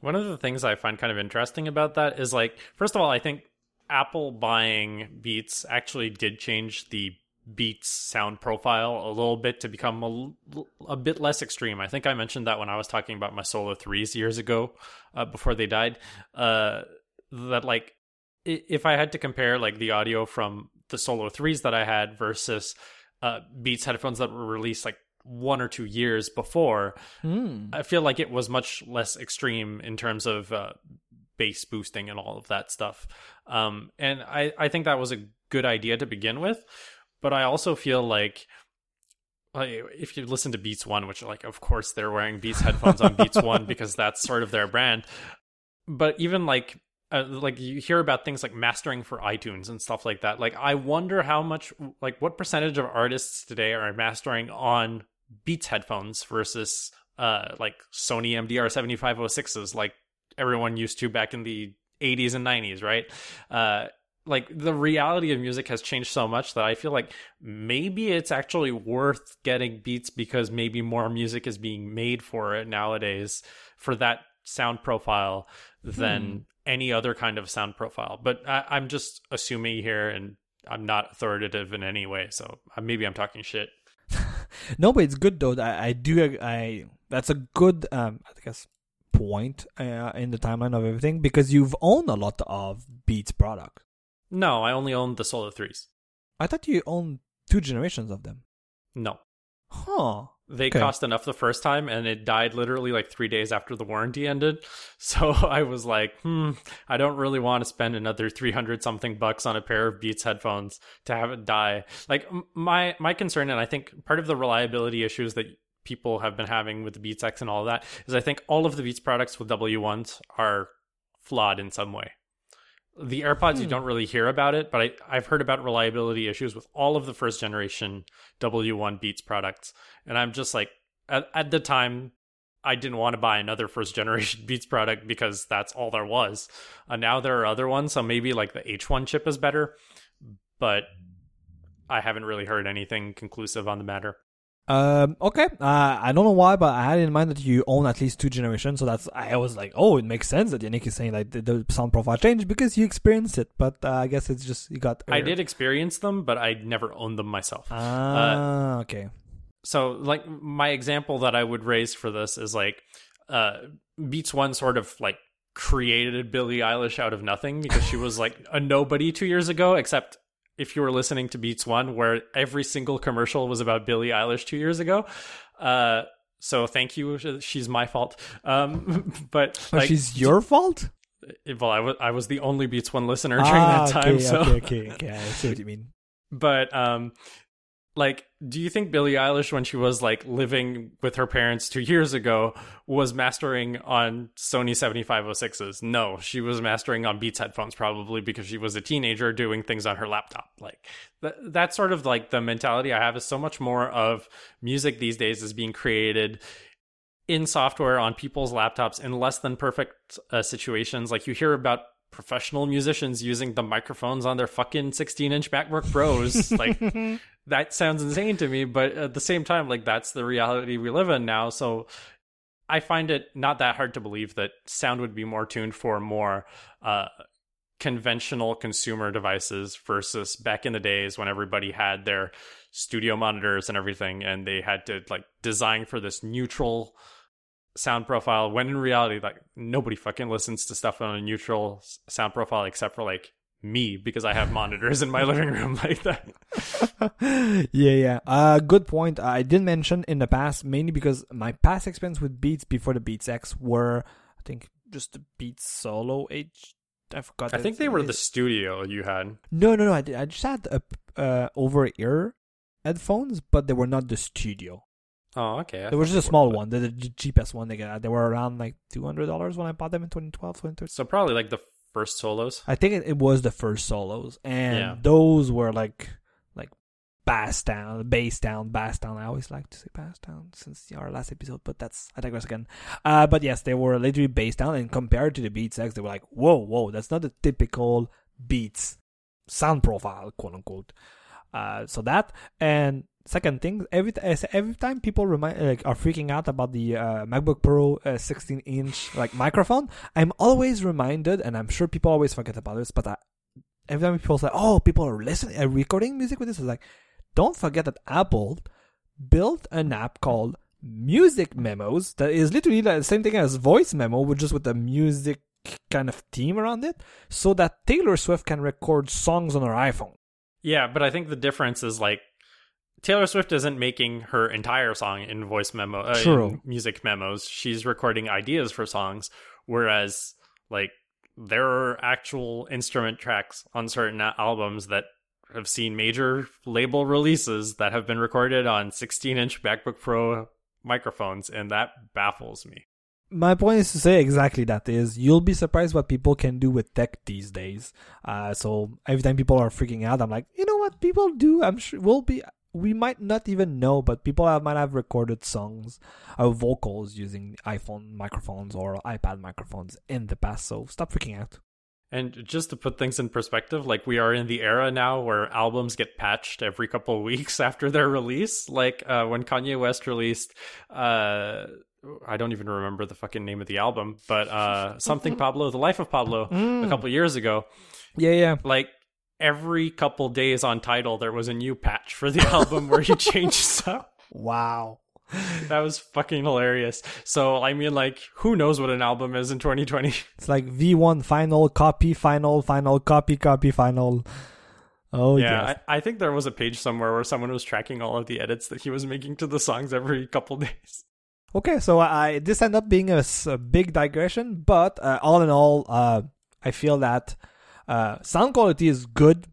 One of the things I find kind of interesting about that is like, first of all, I think Apple buying Beats actually did change the Beats sound profile a little bit to become a, a bit less extreme. I think I mentioned that when I was talking about my Solo 3s years ago, uh, before they died. Uh, that like, if I had to compare like the audio from the Solo 3s that I had versus uh, Beats headphones that were released like one or two years before, Hmm. I feel like it was much less extreme in terms of uh, bass boosting and all of that stuff. Um, and I, I think that was a good idea to begin with. But I also feel like, like if you listen to Beats One, which like of course they're wearing Beats headphones on Beats One [LAUGHS] because that's sort of their brand. But even like uh, like you hear about things like mastering for iTunes and stuff like that. Like I wonder how much like what percentage of artists today are mastering on Beats headphones versus uh like Sony MDR 7506s like everyone used to back in the 80s and 90s, right? Uh like the reality of music has changed so much that I feel like maybe it's actually worth getting beats because maybe more music is being made for it nowadays for that sound profile than Hmm. any other kind of sound profile. But I, I'm just assuming here, and I'm not authoritative in any way, so uh, maybe I'm talking shit. [LAUGHS] No, but it's good though. I, I do. I that's a good, um, I guess, point uh, in the timeline of everything because you've owned a lot of Beats product. No, I only own the Solo threes. I thought you owned two generations of them. No, Huh. They Okay. cost enough the first time, and it died literally like three days after the warranty ended. [LAUGHS] So I was like, hmm, I don't really want to spend another three hundred something bucks on a pair of Beats headphones to have it die. Like my my concern, and I think part of the reliability issues that people have been having with the Beats X and all of that is I think all of the Beats products with W ones are flawed in some way. The AirPods, you Hmm. don't really hear about it, but I, I've heard about reliability issues with all of the first generation W1 Beats products. And I'm just like, at, at the time, I didn't want to buy another first [LAUGHS] generation Beats product because that's all there was. Uh, now there are other ones, so maybe like the H1 chip is better, but I haven't really heard anything conclusive on the matter. Um. Okay. Uh, I don't know why, but I had in mind that you own at least two generations. So that's I was like, oh, it makes sense that Yannick is saying like the, the sound profile changed because you experienced it. But uh, I guess it's just you got. I did experience them, but I never owned them myself. Ah. okay. so like my example that I would raise for this is like uh Beats One sort of like created Billie Eilish out of nothing because she was like a nobody two years ago, except if you were listening to Beats One, where every single commercial was about Billie Eilish two years ago. Uh so thank you. She's my fault. Um [LAUGHS] but Oh, like she's your fault. well I was I was the only Beats One listener [LAUGHS] during ah, that time. okay, so okay, okay, okay. I see what you mean. [LAUGHS] but um like do you think billie eilish when she was like living with her parents two years ago was mastering on sony 7506s no she was mastering on beats headphones probably because she was a teenager doing things on her laptop. Like th- that's sort of like the mentality i have is so much more of music these days is being created in software on people's laptops in less than perfect uh, situations. Like you hear about professional musicians using the microphones on their fucking 16 inch macbook pros. Like [LAUGHS] that sounds insane to me but at the same time like that's the reality we live in now. So i find it not that hard to believe that sound would be more tuned for more uh conventional consumer devices versus back in the days when everybody had their studio monitors and everything and they had to like design for this neutral sound profile when in reality like nobody fucking listens to stuff on a neutral sound profile except for like me because i have monitors in my living room [LAUGHS] like that [LAUGHS] yeah, yeah. Uh, good point. I did mention in the past mainly because my past experience with Beats before the Beats X were, I think, just the Beats Solo H. I forgot. I think they were the studio you had. No, no, no. I, did, I just had a uh, over ear headphones, but they were not the studio. Oh, okay. I They were just a small one. They're the cheapest one they got. They were around like two hundred dollars when I bought them in 2012, 2013. So probably like the first solos. I think it, it was the first solos, and Yeah. those were like like bass down, bass down, bass down. I always like to say bass down since our last episode, but that's I digress again. Uh, but yes, they were literally bass down, and compared to the Beats X, they were like, whoa, whoa, that's not the typical Beats sound profile, quote unquote. Uh, so that and second thing, every as- every time people remind like are freaking out about the uh, MacBook Pro uh, 16 inch like microphone, I'm always reminded, and I'm sure people always forget about this, but I, every time people say, "Oh, people are listening, uh, recording music with this," it's like, don't forget that Apple built an app called Music Memos that is literally the same thing as Voice Memo, with just with the music kind of theme around it, so that Taylor Swift can record songs on her iPhone. Yeah, but I think the difference is like Taylor Swift isn't making her entire song in voice memo, uh, True. music memos. She's recording ideas for songs, whereas like there are actual instrument tracks on certain albums that have seen major label releases that have been recorded on 16-inch MacBook Pro microphones, and that baffles me. my point is to say exactly that is you'll be surprised what people can do with tech these days uh so every time people are freaking out i'm like you know what people do i'm sure we'll be we might not even know but people have, might have recorded songs or vocals using iphone microphones or ipad microphones in the past so stop freaking out And just to put things in perspective, like we are in the era now where albums get patched every couple of weeks [LAUGHS] after their release. Like uh, when Kanye West released, uh, I don't even remember the fucking name of the album, but uh, something [LAUGHS] Pablo, the life of Pablo, a couple years ago. Yeah, yeah. Like every couple days on Tidal, there was a new patch for the [LAUGHS] album where he changed stuff. Wow. That was fucking hilarious. So I mean, like, who knows what an album is in 2020? It's like V1 final copy, final, final copy, copy, final. Oh yeah, yes. I, I think there was a page somewhere where someone was tracking all of the edits that he was making to the songs every couple [LAUGHS] days. Okay, so I this ended up being a big digression, but uh, all in all, uh, I feel that uh, sound quality is good,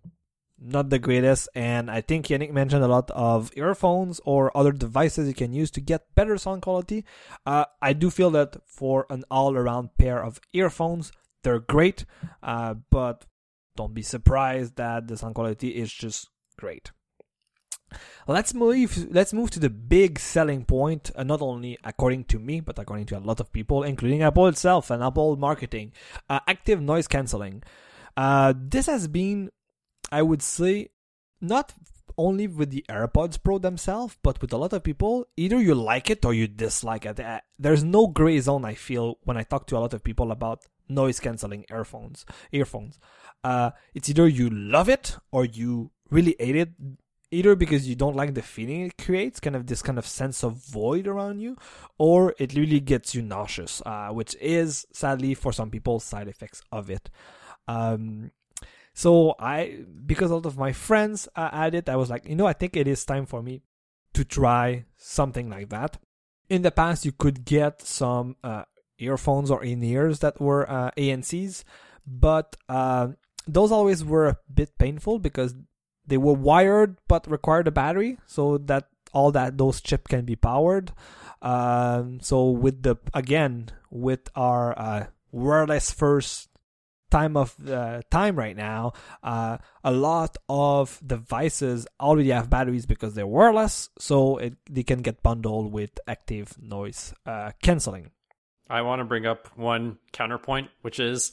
not the greatest, and I think Yannick mentioned a lot of earphones or other devices you can use to get better sound quality. Uh, I do feel that for an all-around pair of earphones, they're great, uh, but don't be surprised that the sound quality is just great. Let's move. Let's move to the big selling point. Uh, not only according to me, but according to a lot of people, including Apple itself and Apple marketing, uh, active noise canceling. Uh, this has been, I would say, not only with the AirPods Pro themselves, but with a lot of people. Either you like it or you dislike it. Uh, there's no gray zone. I feel when I talk to a lot of people about noise canceling earphones. Earphones. Uh, it's either you love it or you really hate it either because you don't like the feeling it creates, kind of this kind of sense of void around you, or it really gets you nauseous, uh, which is sadly for some people side effects of it. Um, so I, because a lot of my friends uh, had it, I was like, you know, I think it is time for me to try something like that. In the past, you could get some uh, earphones or in-ears that were uh, ANCs, but uh, those always were a bit painful because they were wired but required a battery so that all that those chip can be powered um, so with the again with our uh, wireless first time of uh, time right now uh, a lot of devices already have batteries because they're wireless so it, they can get bundled with active noise uh, canceling I want to bring up one counterpoint, which is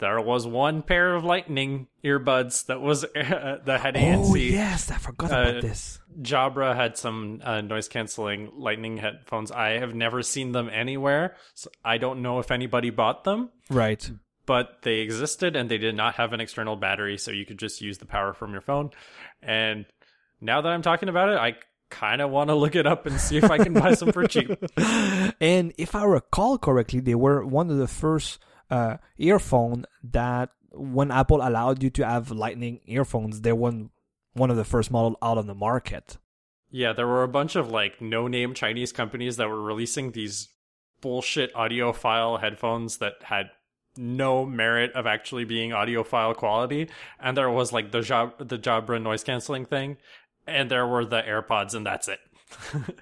there was one pair of Lightning earbuds that was [LAUGHS] that had ANC. oh yes i forgot about Uh, this Jabra had some uh, noise canceling Lightning headphones. I have never seen them anywhere, so I don't know if anybody bought them, right but they existed and they did not have an external battery, so you could just use the power from your phone. And now that I'm talking about it, I kind of want to [LAUGHS] look it up and see if I can buy some for cheap. [LAUGHS] and if I recall correctly, they were one of the first uh, earphone that when Apple allowed you to have Lightning earphones, they were one of the first model out on the market. Yeah, there were a bunch of like no-name Chinese companies that were releasing these bullshit audiophile headphones that had no merit of actually being audiophile quality, and there was like the Jab- the Jabra noise canceling thing, and there were the AirPods, and that's it. [LAUGHS]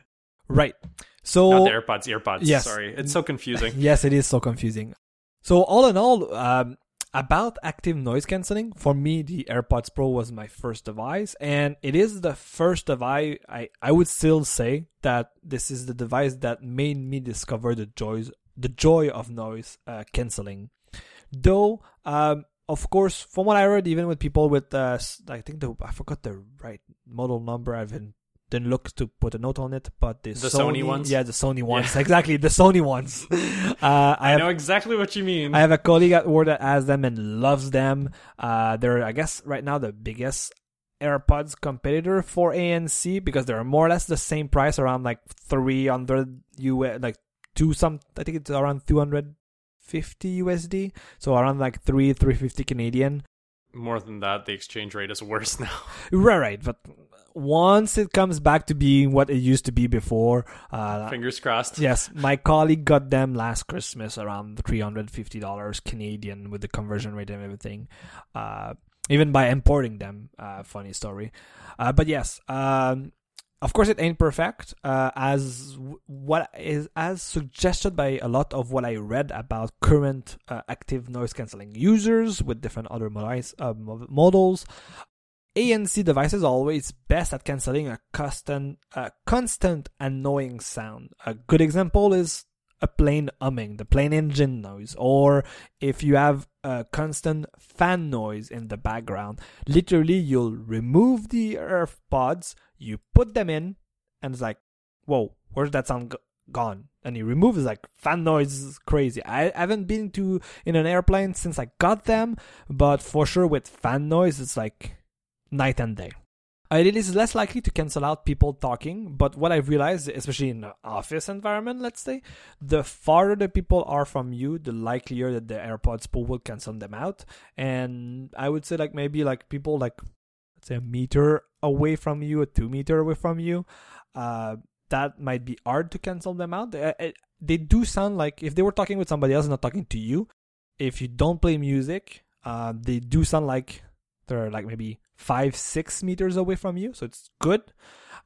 Right. So Not the AirPods, earpods. Yes. Sorry, it's so confusing. [LAUGHS] yes, it is so confusing. So all in all, um, about active noise canceling, for me, the AirPods Pro was my first device, and it is the first device. I I would still say that this is the device that made me discover the joys, the joy of noise uh, canceling. Though, um, of course, from what I read, even with people with, uh, I think the I forgot the right model number. I've been didn't look to put a note on it, but the, The Sony ones? yeah, the Sony ones, exactly the Sony ones. [LAUGHS] Uh, I I have know exactly what you mean. I have a colleague at work that has them and loves them. Uh, they're, I guess, right now the biggest AirPods competitor for ANC because they're more or less the same price, around like 300 US, like two some, I think it's around 250 USD. So around like 3, 350 Canadian. More than that, the exchange rate is worse [LAUGHS] now. Right, right. But once it comes back to being what it used to be before, uh, Fingers crossed. Yes, my colleague got them last Christmas around three hundred fifty dollars Canadian with the conversion rate and everything. Uh, even by importing them, uh, funny story. Uh, but yes, um, of course it ain't perfect. Uh, as what is as suggested by a lot of what I read about current uh, active noise canceling users with different other models, uh, mo- models. ANC devices are always best at canceling a constant, a constant annoying sound. A good example is a plane humming, the plane engine noise, or if you have a constant fan noise in the background, literally you'll remove the AirPods, you put them in, and it's like, whoa, where's that sound go- gone? And you remove it's like fan noise is crazy. I haven't been to in an airplane since I got them, but for sure with fan noise, it's like night and day. Uh, it is less likely to cancel out people talking, but what I've realized, especially in an office environment, let's say, the farther the people are from you, the likelier that the AirPods Pro will cancel them out. And I would say, like, maybe like people like, let's say, a meter away from you, a two meter away from you, uh, that might be hard to cancel them out. They, uh, they do sound like if they were talking with somebody else, not talking to you, if you don't play music, uh, they do sound like they're like maybe five, six meters away from you, so it's good.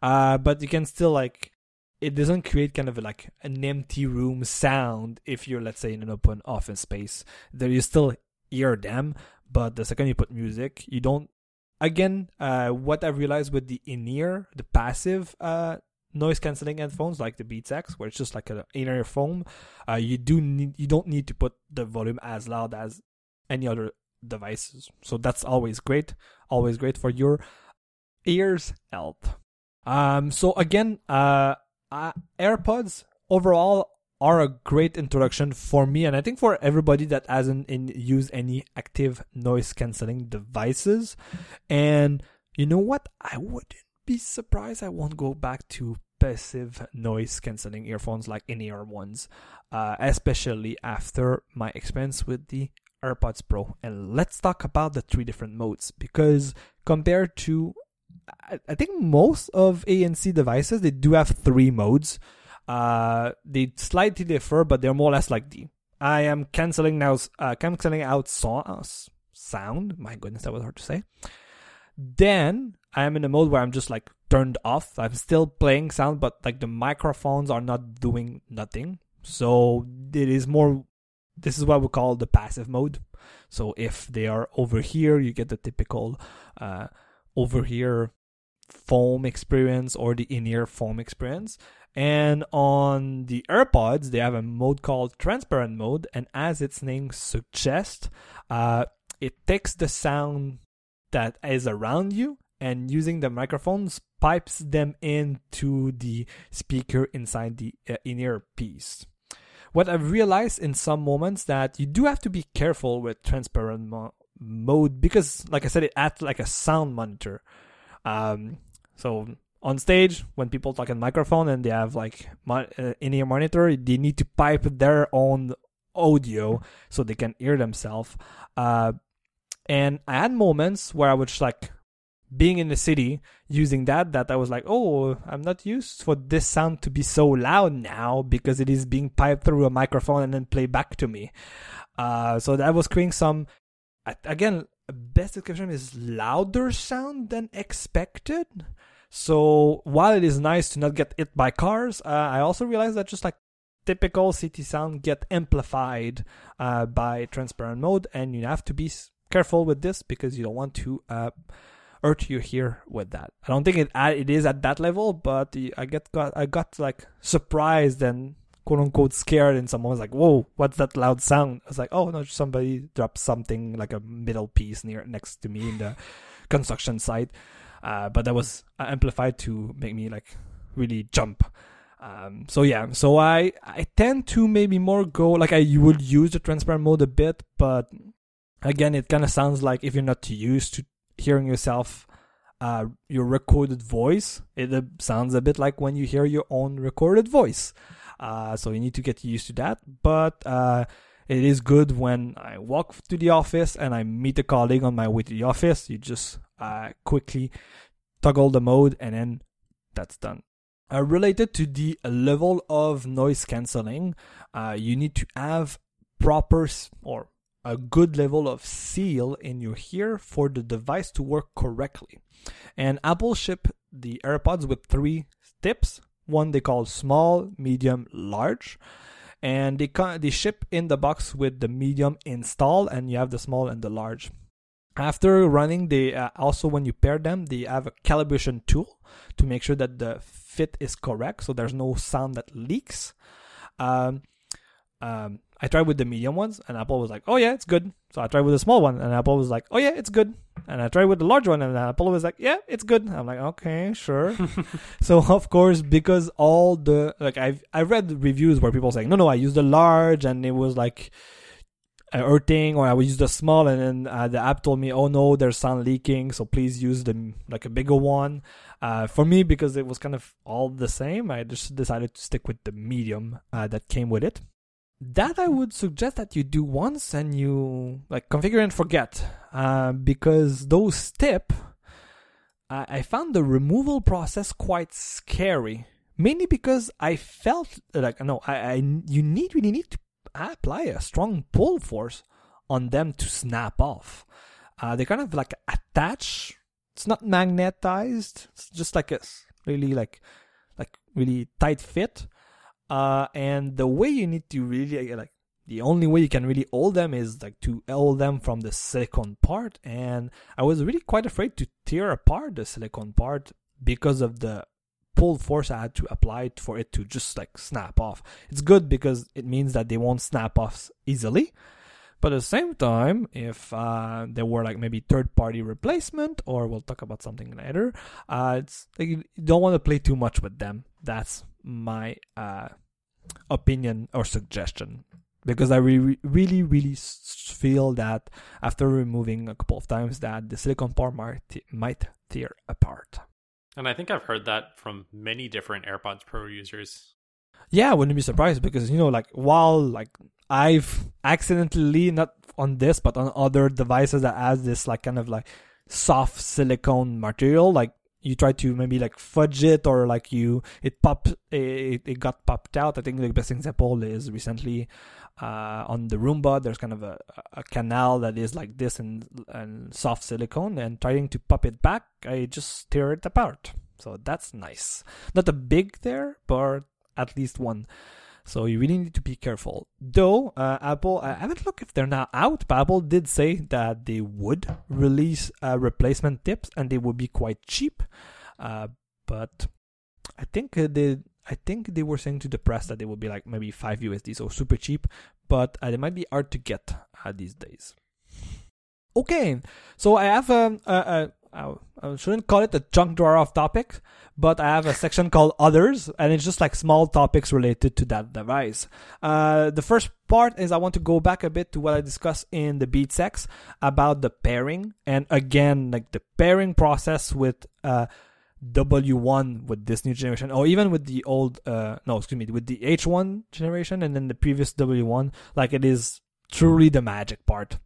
Uh, but you can still like it doesn't create kind of like an empty room sound if you're let's say in an open office space. There you still hear them, but the second you put music, you don't. Again, uh, what I've realized with the in-ear, the passive uh, noise canceling headphones like the Beats X, where it's just like an in-ear foam, uh, you do need you don't need to put the volume as loud as any other devices. So that's always great, always great for your ears health. Um, so again, uh, uh, AirPods overall are a great introduction for me, and I think for everybody that hasn't in, used any active noise canceling devices. And you know what? I wouldn't be surprised. I won't go back to passive noise canceling earphones like in ear ones, uh, especially after my experience with the AirPods Pro. And let's talk about the three different modes because compared to I think most of ANC devices they do have three modes. Uh, they slightly differ, but they're more or less like the I am canceling now, uh, canceling out so- uh, sound. My goodness, that was hard to say. Then I am in a mode where I'm just like turned off. I'm still playing sound, but like the microphones are not doing nothing. So it is more this is what we call the passive mode. So if they are over here, you get the typical uh, over here foam experience or the in-ear foam experience. And on the AirPods, they have a mode called transparent mode, and as its name suggests, uh, it takes the sound that is around you and using the microphones pipes them into the speaker inside the uh, in-ear piece what I've realized in some moments that you do have to be careful with transparent mo- mode because, like I said, it acts like a sound monitor. Um, so on stage, when people talk in microphone and they have like uh, in-ear monitor, they need to pipe their own audio so they can hear themselves. Uh, and I had moments where I would like being in the city using that that I was like, oh, I'm not used for this sound to be so loud now because it is being piped through a microphone and then play back to me. Uh, so that was creating some, again, best description is louder sound than expected. So while it is nice to not get hit by cars, uh, I also realized that just like typical city sound get amplified uh, by transparent mode, and you have to be careful with this because you don't want to uh, hurt you here with that. I don't think it it is at that level, but I get got I got like surprised and quote unquote scared, and someone was like, "Whoa, what's that loud sound?" I was like, "Oh no, somebody dropped something like a middle piece near next to me in the [LAUGHS] construction site." Uh, but that was amplified to make me like really jump. Um, so yeah, so I I tend to maybe more go like I would use the transparent mode a bit, but again, it kind of sounds like if you're not used to hearing yourself uh, your recorded voice it sounds a bit like when you hear your own recorded voice. Uh, so you need to get used to that. But uh, it is good when i walk to the office and i meet a colleague on my way to the office. You just uh, quickly toggle the mode and then that's done. Uh, related to the level of noise cancelling you need to have proper or a good level of seal in your ear for the device to work correctly. And Apple ship the AirPods with three tips. One they call small, medium, large. And they, they ship in the box with the medium installed, and you have the small and the large. After running, they uh, also when you pair them, they have a calibration tool to make sure that the fit is correct, so there's no sound that leaks. Um, um, I tried with the medium ones, and Apple was like, "Oh yeah, it's good." So I tried with the small one, and Apple was like, "Oh yeah, it's good." And I tried with the large one, and Apple was like, "Yeah, it's good." I'm like, "Okay, sure." [LAUGHS] so of course, because all the like I've I read reviews where people saying, "No, no, I used the large," and it was like hurting or I would use the small, and then uh, the app told me, "Oh no, there's sound leaking, so please use the like a bigger one." Uh, for me, because it was kind of all the same, I just decided to stick with the medium uh, that came with it. That I would suggest that you do once and you like configure and forget, uh, because those tip, I, I found the removal process quite scary. Mainly because I felt like no, I, I you need really need to apply a strong pull force on them to snap off. Uh, they kind of like attach. It's not magnetized. It's just like a really like like really tight fit. Uh, and the way you need to really like the only way you can really hold them is like to hold them from the silicone part. And I was really quite afraid to tear apart the silicone part because of the pull force I had to apply for it to just like snap off. It's good because it means that they won't snap off easily. But at the same time, if uh, there were like maybe third party replacement, or we'll talk about something later, uh, it's like you don't want to play too much with them. That's my uh, opinion or suggestion. Because I re- really, really feel that after removing a couple of times, that the silicone part might, might tear apart. And I think I've heard that from many different AirPods Pro users. Yeah, I wouldn't be surprised because you know, like while like I've accidentally not on this but on other devices that has this like kind of like soft silicone material, like you try to maybe like fudge it or like you it pop it, it got popped out. I think the best example is recently uh, on the Roomba. There's kind of a, a canal that is like this and and soft silicone, and trying to pop it back, I just tear it apart. So that's nice. Not a big there, but at least one. So you really need to be careful. Though uh, Apple, I haven't looked if they're now out, but Apple did say that they would release uh, replacement tips and they would be quite cheap. Uh, but I think uh, they, I think they were saying to the press that they would be like maybe five USD, so super cheap. But uh, they might be hard to get uh, these days. Okay, so I have um, a, a, I shouldn't call it a junk drawer of topics, but I have a section called others, and it's just like small topics related to that device. Uh, the first part is I want to go back a bit to what I discussed in the Beats X about the pairing, and again, like the pairing process with uh, W1 with this new generation, or even with the old, uh, no, excuse me, with the H1 generation, and then the previous W1, like it is truly the magic part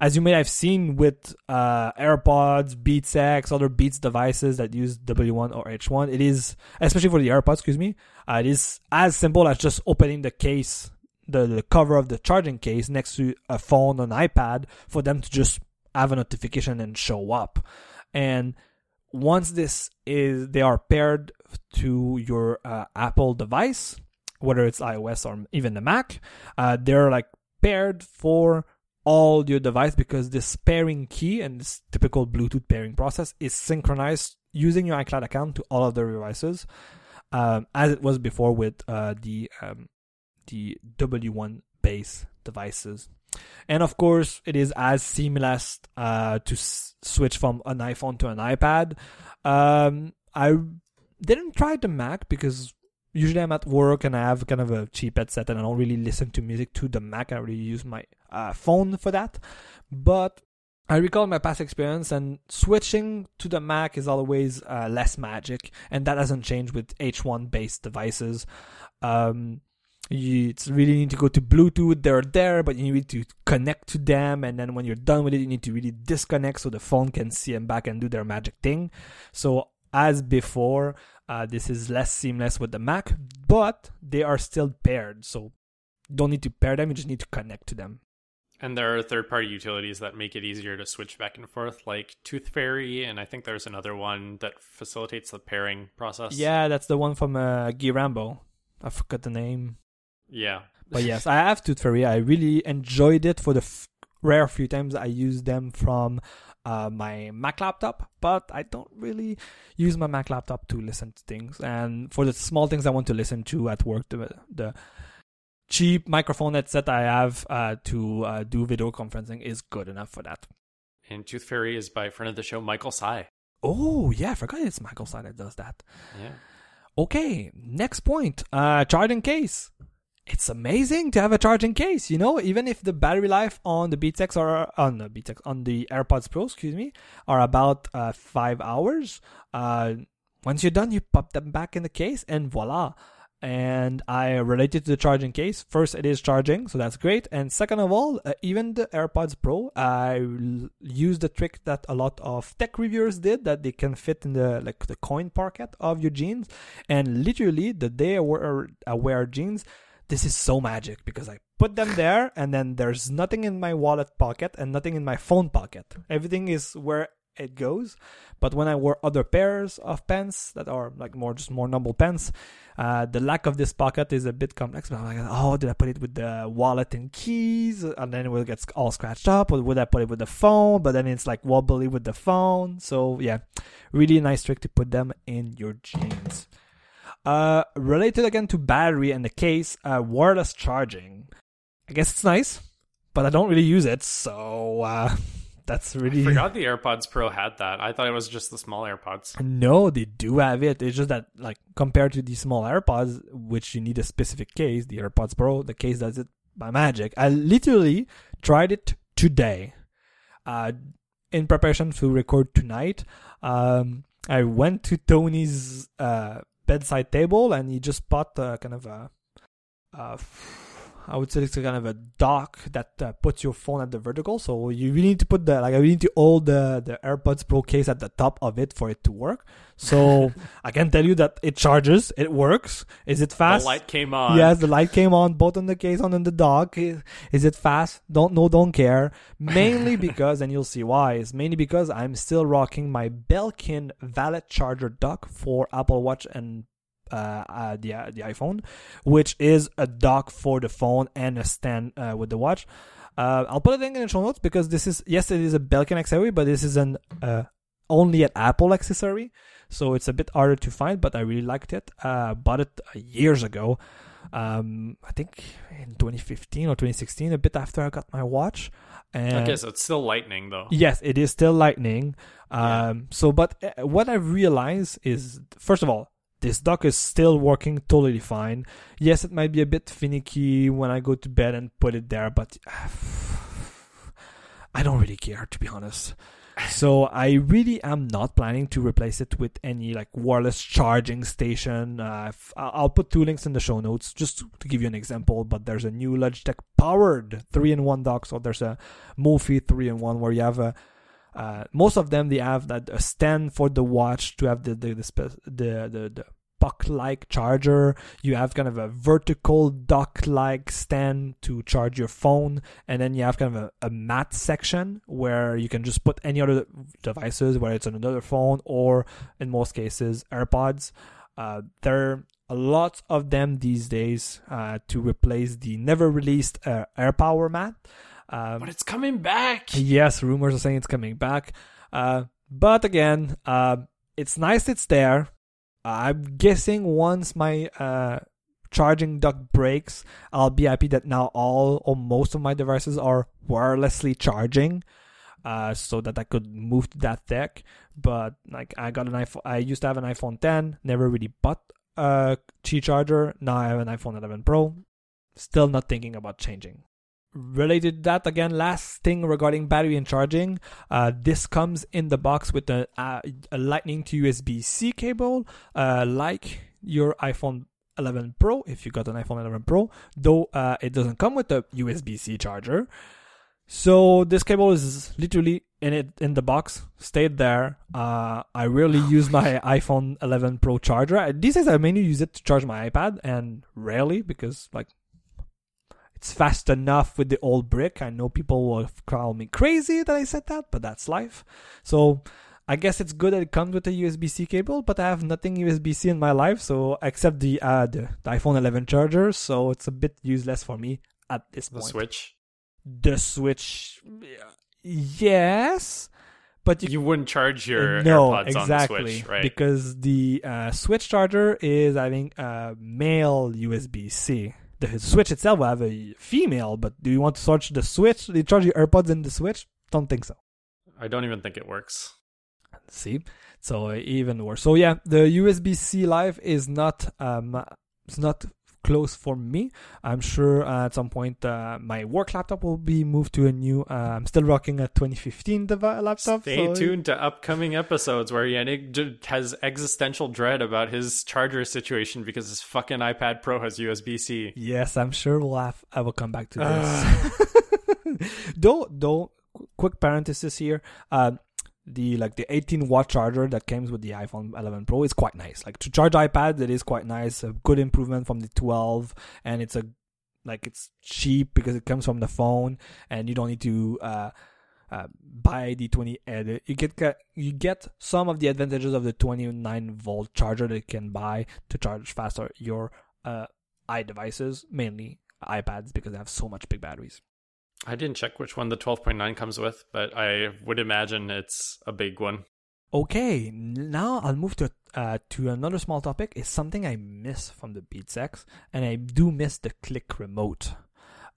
as you may have seen with uh, AirPods, Beats X, other Beats devices that use W1 or H1, it is, especially for the AirPods, excuse me, uh, it is as simple as just opening the case, the, the cover of the charging case next to a phone or an iPad for them to just have a notification and show up. And once this is, they are paired to your uh, Apple device, whether it's iOS or even the Mac, uh, they're like paired for all your device because this pairing key and this typical Bluetooth pairing process is synchronized using your iCloud account to all of the devices, um, as it was before with uh, the um, the W1 base devices. And of course, it is as seamless uh, to s- switch from an iPhone to an iPad. Um, I didn't try the Mac because usually I'm at work and I have kind of a cheap headset and I don't really listen to music to the Mac. I really use my uh, phone for that. But I recall my past experience and switching to the Mac is always uh, less magic, and that hasn't changed with H1 based devices. Um, you really need to go to Bluetooth. They're there, but you need to connect to them, and then when you're done with it, you need to really disconnect so the phone can see them back and do their magic thing. So as before, uh, this is less seamless with the Mac, but they are still paired. So don't need to pair them; you just need to connect to them. And there are third party utilities that make it easier to switch back and forth, like Tooth Fairy, and I think there's another one that facilitates the pairing process. Yeah, that's the one from uh, Guy Rambo. I forgot the name. Yeah. But yes, I have Tooth Fairy. I really enjoyed it for the f- rare few times I used them from uh, my Mac laptop, but I don't really use my Mac laptop to listen to things. And for the small things I want to listen to at work, the, the cheap microphone headset I have uh, to uh, do video conferencing is good enough for that. And Tooth Fairy is by friend of the show, Michael Tsai. Oh yeah, I forgot it's Michael Tsai that does that. Yeah. Okay, next point. Uh, charging case. It's amazing to have a charging case. You know, even if the battery life on the Beats X or on the Beats X, on the AirPods Pro, excuse me, are about uh, five hours. Uh, once you're done, you pop them back in the case, and voila. And I related to the charging case. First, it is charging, so that's great. And second of all, uh, even the AirPods Pro, I l- use the trick that a lot of tech reviewers did that they can fit in the like the coin pocket of your jeans. And literally, the day I wear, I wear jeans, this is so magic because I put them there and then there's nothing in my wallet pocket and nothing in my phone pocket. Everything is where it goes. But when I wear other pairs of pants that are like more just more normal pants, uh, the lack of this pocket is a bit complex. But I'm like, oh, did I put it with the wallet and keys? And then it will get all scratched up. Or would I put it with the phone? But then it's like wobbly with the phone. So yeah, really nice trick to put them in your jeans. Uh, related again to battery and the case, uh, wireless charging. I guess it's nice, but I don't really use it, so uh, that's really. I forgot the AirPods Pro had that. I thought it was just the small AirPods. No, they do have it. It's just that, like, compared to the small AirPods, which you need a specific case, the AirPods Pro, the case does it by magic. I literally tried it today, uh, in preparation to record tonight. Um, I went to Tony's uh, bedside table and he just bought uh, kind of a, uh, I would say it's a kind of a dock that uh, puts your phone at the vertical. So you really need to put the like I really need to hold the the AirPods Pro case at the top of it for it to work. So [LAUGHS] I can tell you that it charges, it works. Is it fast? The light came on. Yes, the light came on both on the case and on the dock. Is, is it fast? Don't know, don't care. Mainly [LAUGHS] because, and you'll see why, is mainly because I'm still rocking my Belkin Valet charger dock for Apple Watch and uh, uh, the uh, the iPhone, which is a dock for the phone and a stand uh, with the watch. Uh, I'll put a link in the show notes because this is yes, it is a Belkin accessory, but this is an uh, only an Apple accessory, so it's a bit harder to find. But I really liked it. Uh, bought it years ago. Um, I think in 2015 or 2016, a bit after I got my watch. And Okay, so it's still lightning though. Yes, it is still lightning. Yeah. Um, so, but what I realized is, first of all, this dock is still working totally fine. Yes, it might be a bit finicky when I go to bed and put it there, but [SIGHS] I don't really care to be honest. [SIGHS] So I really am not planning to replace it with any like wireless charging station. Uh, I'll put two links in the show notes just to give you an example. But there's a new Logitech powered three-in-one dock. So there's a Mophie three-in-one where you have a uh, most of them they have that a stand for the watch to have the the the the, the, the puck like charger. You have kind of a vertical dock like stand to charge your phone, and then you have kind of a, a mat section where you can just put any other devices, whether it's on another phone or in most cases AirPods. Uh, there are a lot of them these days uh, to replace the never released uh, AirPower mat. Um, But it's coming back. Yes, rumors are saying it's coming back. Uh, but again, uh, it's nice it's there. I'm guessing once my uh, charging dock breaks, I'll be happy that now all or most of my devices are wirelessly charging. Uh, so that I could move to that tech. But like I got an iPhone, I used to have an iPhone 10, never really bought a Qi charger. Now I have an iPhone 11 Pro. Still not thinking about changing related to that again last thing regarding battery and charging uh, this comes in the box with a, uh, a lightning to usb-c cable uh, like your iphone 11 pro if you got an iphone 11 pro though uh, it doesn't come with a usb-c charger. So this cable is literally in it in the box stayed there. Uh, i rarely use my iphone 11 pro charger. These days i mainly use it to charge my ipad and rarely because like it's fast enough with the old brick. I know people will call me crazy that I said that, but that's life. So I guess it's good that it comes with a USB-C cable, but I have nothing USB-C in my life, so except the uh the, the iPhone 11 charger, so it's a bit useless for me at this The point. Switch. The Switch, yes, but you You wouldn't charge your no, AirPods exactly, on the Switch, right? Because the uh, Switch charger is, I think, uh, male USB C. the Switch itself will have a female, but do you want to charge the Switch? Do you charge your AirPods in the Switch? Don't think so. I don't even think it works. See, so even worse. So yeah, the USB C Live is not um, it's not close for me. I'm sure at some point uh, my work laptop will be moved to a new. Uh, I'm still rocking a 2015 dev- laptop. Stay so- tuned to upcoming episodes where Yannick has existential dread about his charger situation because his fucking iPad Pro has USB C. Yes, I'm sure we'll have. I will come back to this. don't [LAUGHS] don't. Quick parenthesis here. Um, the like the 18 watt charger that comes with the iPhone 11 Pro is quite nice. Like to charge iPad, it is quite nice. A good improvement from the 12, and it's a like it's cheap because it comes from the phone, and you don't need to uh, uh, buy the 20. Uh, you get you get some of the advantages of the 29 volt charger that you can buy to charge faster your uh, iDevices, mainly iPads, because they have so much big batteries. I didn't check which one the 12.9 comes with, but I would imagine it's a big one. Okay, now I'll move to uh, to another small topic. It's something I miss from the Beats X, and I do miss the click remote.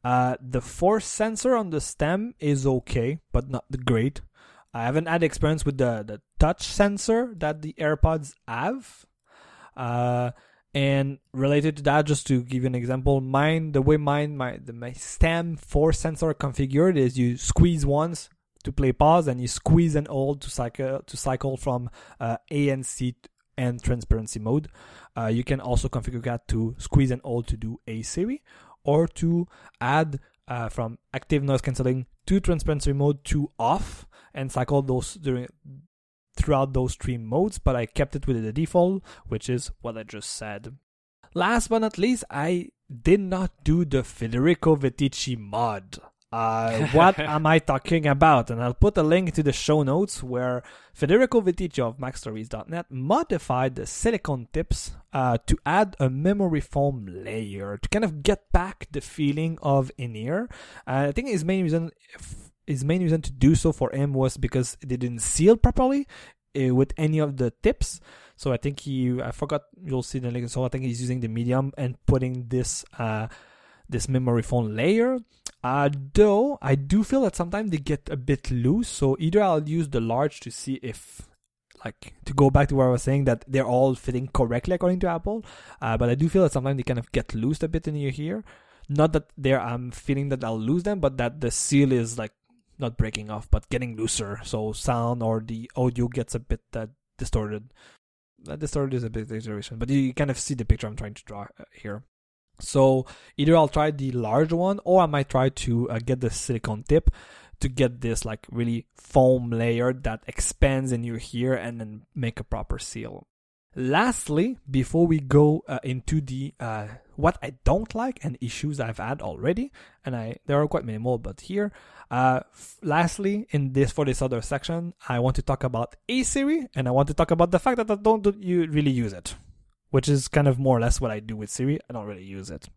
Uh, the force sensor on the stem is okay, but not great. I haven't had experience with the, the touch sensor that the AirPods have. Uh, and related to that, just to give you an example, mine the way mine my the, my stem force sensor configured is you squeeze once to play pause and you squeeze and hold to cycle to cycle from uh, ANC and transparency mode. Uh, you can also configure that to squeeze and hold to do A Siri or to add uh, from active noise cancelling to transparency mode to off and cycle those during throughout those three modes, but I kept it with the default, which is what I just said. Last but not least, I did not do the Federico Viticci mod. Uh, what [LAUGHS] am I talking about? And I'll put a link to the show notes where Federico Viticci of MacStories.net modified the silicone tips uh, to add a memory foam layer to kind of get back the feeling of in-ear. Uh, I think his main reason his main reason to do so for him was because they didn't seal properly uh, with any of the tips. So I think he, I forgot, you'll see the link. So I think he's using the medium and putting this, uh, this memory foam layer. Uh, though I do feel that sometimes they get a bit loose. So either I'll use the large to see if, like, to go back to where I was saying that they're all fitting correctly according to Apple. Uh, but I do feel that sometimes they kind of get loosed a bit in ear. Not that there, I'm feeling that I'll lose them, but that the seal is like not breaking off, but getting looser. So sound or the audio gets a bit uh, distorted. Uh, distorted is a bit exaggeration, but you kind of see the picture I'm trying to draw uh, here. So either I'll try the large one, or I might try to uh, get the silicone tip to get this like really foam layer that expands in your ear and then make a proper seal. Lastly, before we go uh, into the uh, what I don't like and issues I've had already, and I there are quite many more, but here, uh, f- lastly, in this for this other section, I want to talk about A Siri, and I want to talk about the fact that I don't do- you really use it, which is kind of more or less what I do with Siri. I don't really use it.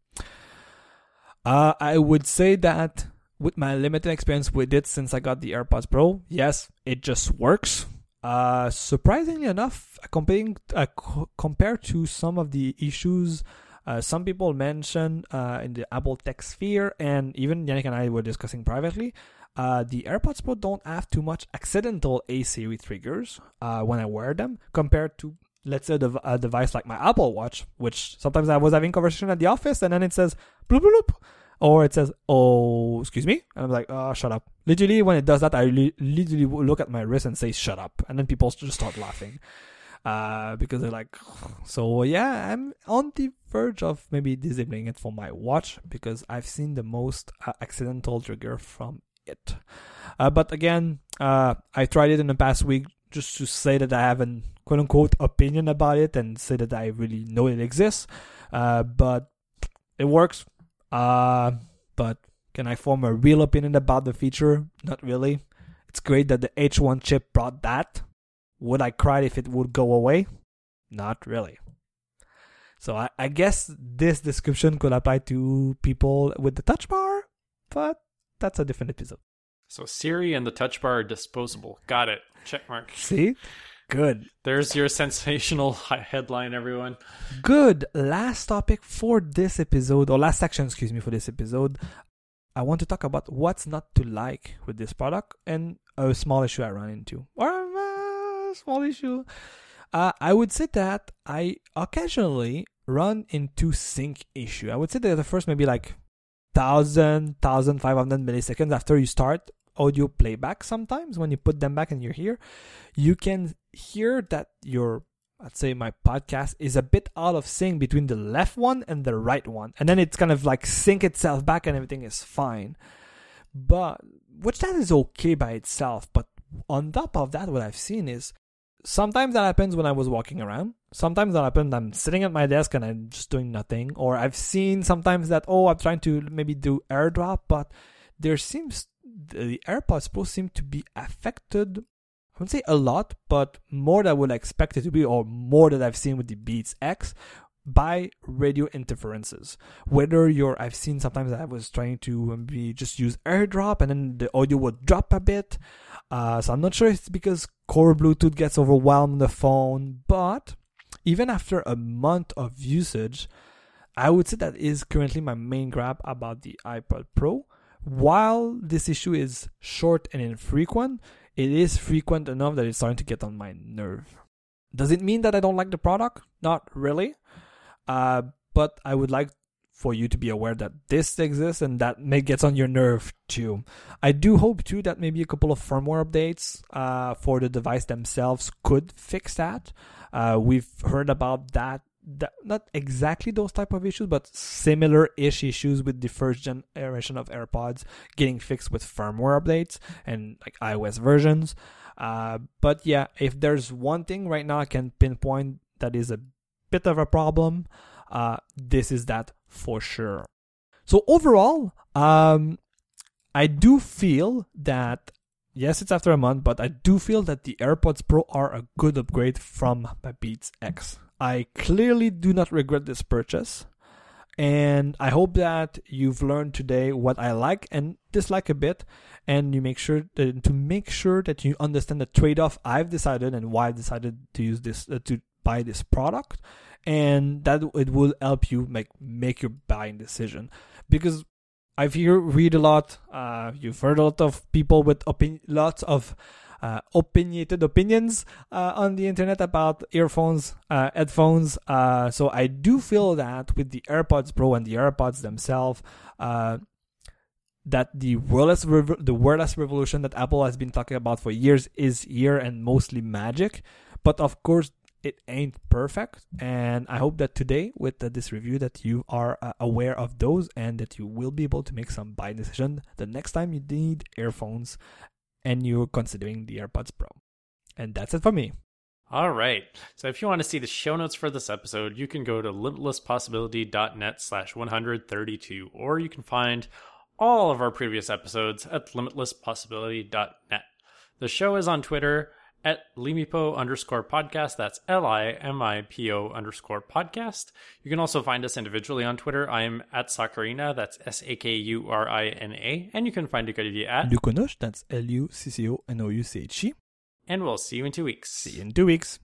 Uh, I would say that with my limited experience with it since I got the AirPods Pro, yes, it just works. Uh, surprisingly enough, comparing uh, co- compared to some of the issues uh, some people mention uh, in the Apple Tech Sphere, and even Yannick and I were discussing privately, uh, the AirPods Pro don't have too much accidental A Siri triggers uh, when I wear them compared to, let's say, a device like my Apple Watch, which sometimes I was having conversation at the office and then it says bloop bloop bloop, or it says, "Oh, excuse me," and I'm like, "Oh, shut up." Literally, when it does that, I li- literally look at my wrist and say, "Shut up," and then people just start laughing uh, because they're like, [SIGHS] so yeah, I'm on the verge of maybe disabling it for my watch because I've seen the most uh, accidental trigger from it. Uh, but again, uh, I tried it in the past week just to say that I have an quote unquote opinion about it and say that I really know it exists. Uh, but it works. Uh, but can I form a real opinion about the feature? Not really. It's great that the H1 chip brought that. Would I cry if it would go away? Not really. So I, I guess this description could apply to people with the touch bar, but that's a different episode. So Siri and the touch bar are disposable. Got it. Check mark. See? Good. There's your sensational [LAUGHS] headline, everyone. Good. Last topic for this episode, or last section, excuse me, for this episode. I want to talk about what's not to like with this product and a small issue I run into, or small issue. Uh, I would say that I occasionally run into sync issue. I would say that the first maybe like 1000, 1500 milliseconds after you start audio playback sometimes when you put them back in your ear, you can hear that your let's say my podcast is a bit out of sync between the left one and the right one. And then it's kind of like sync itself back and everything is fine. But which that is okay by itself. But on top of that, what I've seen is sometimes that happens when I was walking around. Sometimes that happens I'm sitting at my desk and I'm just doing nothing. Or I've seen sometimes that oh I'm trying to maybe do airdrop, but there seems the AirPods Pro seem to be affected. I wouldn't say a lot, but more than I would expect it to be, or more that I've seen with the Beats X, by radio interferences. Whether you're, I've seen sometimes I was trying to um, maybe just use AirDrop and then the audio would drop a bit. Uh, so I'm not sure if it's because core Bluetooth gets overwhelmed on the phone, but even after a month of usage, I would say that is currently my main grab about the iPod Pro. While this issue is short and infrequent, it is frequent enough that it's starting to get on my nerve. Does it mean that I don't like the product? Not really. Uh, but I would like for you to be aware that this exists and that may gets on your nerve too. I do hope too that maybe a couple of firmware updates uh, for the device themselves could fix that. Uh, we've heard about that, that, not exactly those type of issues, but similar-ish issues with the first generation of AirPods getting fixed with firmware updates and like iOS versions. Uh, but yeah, if there's one thing right now I can pinpoint that is a bit of a problem, uh, this is that for sure. So overall, um, I do feel that yes, it's after a month, but I do feel that the AirPods Pro are a good upgrade from my Beats X. I clearly do not regret this purchase. And I hope that you've learned today what I like and dislike a bit, and you make sure that, to make sure that you understand the trade-off I've decided and why I decided to use this uh, to buy this product, and that it will help you make make your buying decision because I've hear read a lot. Uh, you've heard a lot of people with opin- lots of uh, opinionated opinions uh, on the internet about earphones, uh, headphones. Uh, so I do feel that with the AirPods Pro and the AirPods themselves, uh, that the wireless rev- the wireless revolution that Apple has been talking about for years is here and mostly magic. But of course, it ain't perfect and i hope that today with this review that you are uh, aware of those and that you will be able to make some buy decision the next time you need earphones and you're considering the airpods pro and that's it for me all right. So if you want to see the show notes for this episode, you can go to limitlesspossibility.net slash 132, or you can find all of our previous episodes at limitlesspossibility.net. The show is on Twitter at Limipo underscore podcast. That's L I M I P O underscore podcast. You can also find us individually on Twitter. I am at Sakurina. That's S A K U R I N A. And you can find Luconoche at Luconoche. That's L U C C O N O U C H E. And we'll see you in two weeks. See you in two weeks.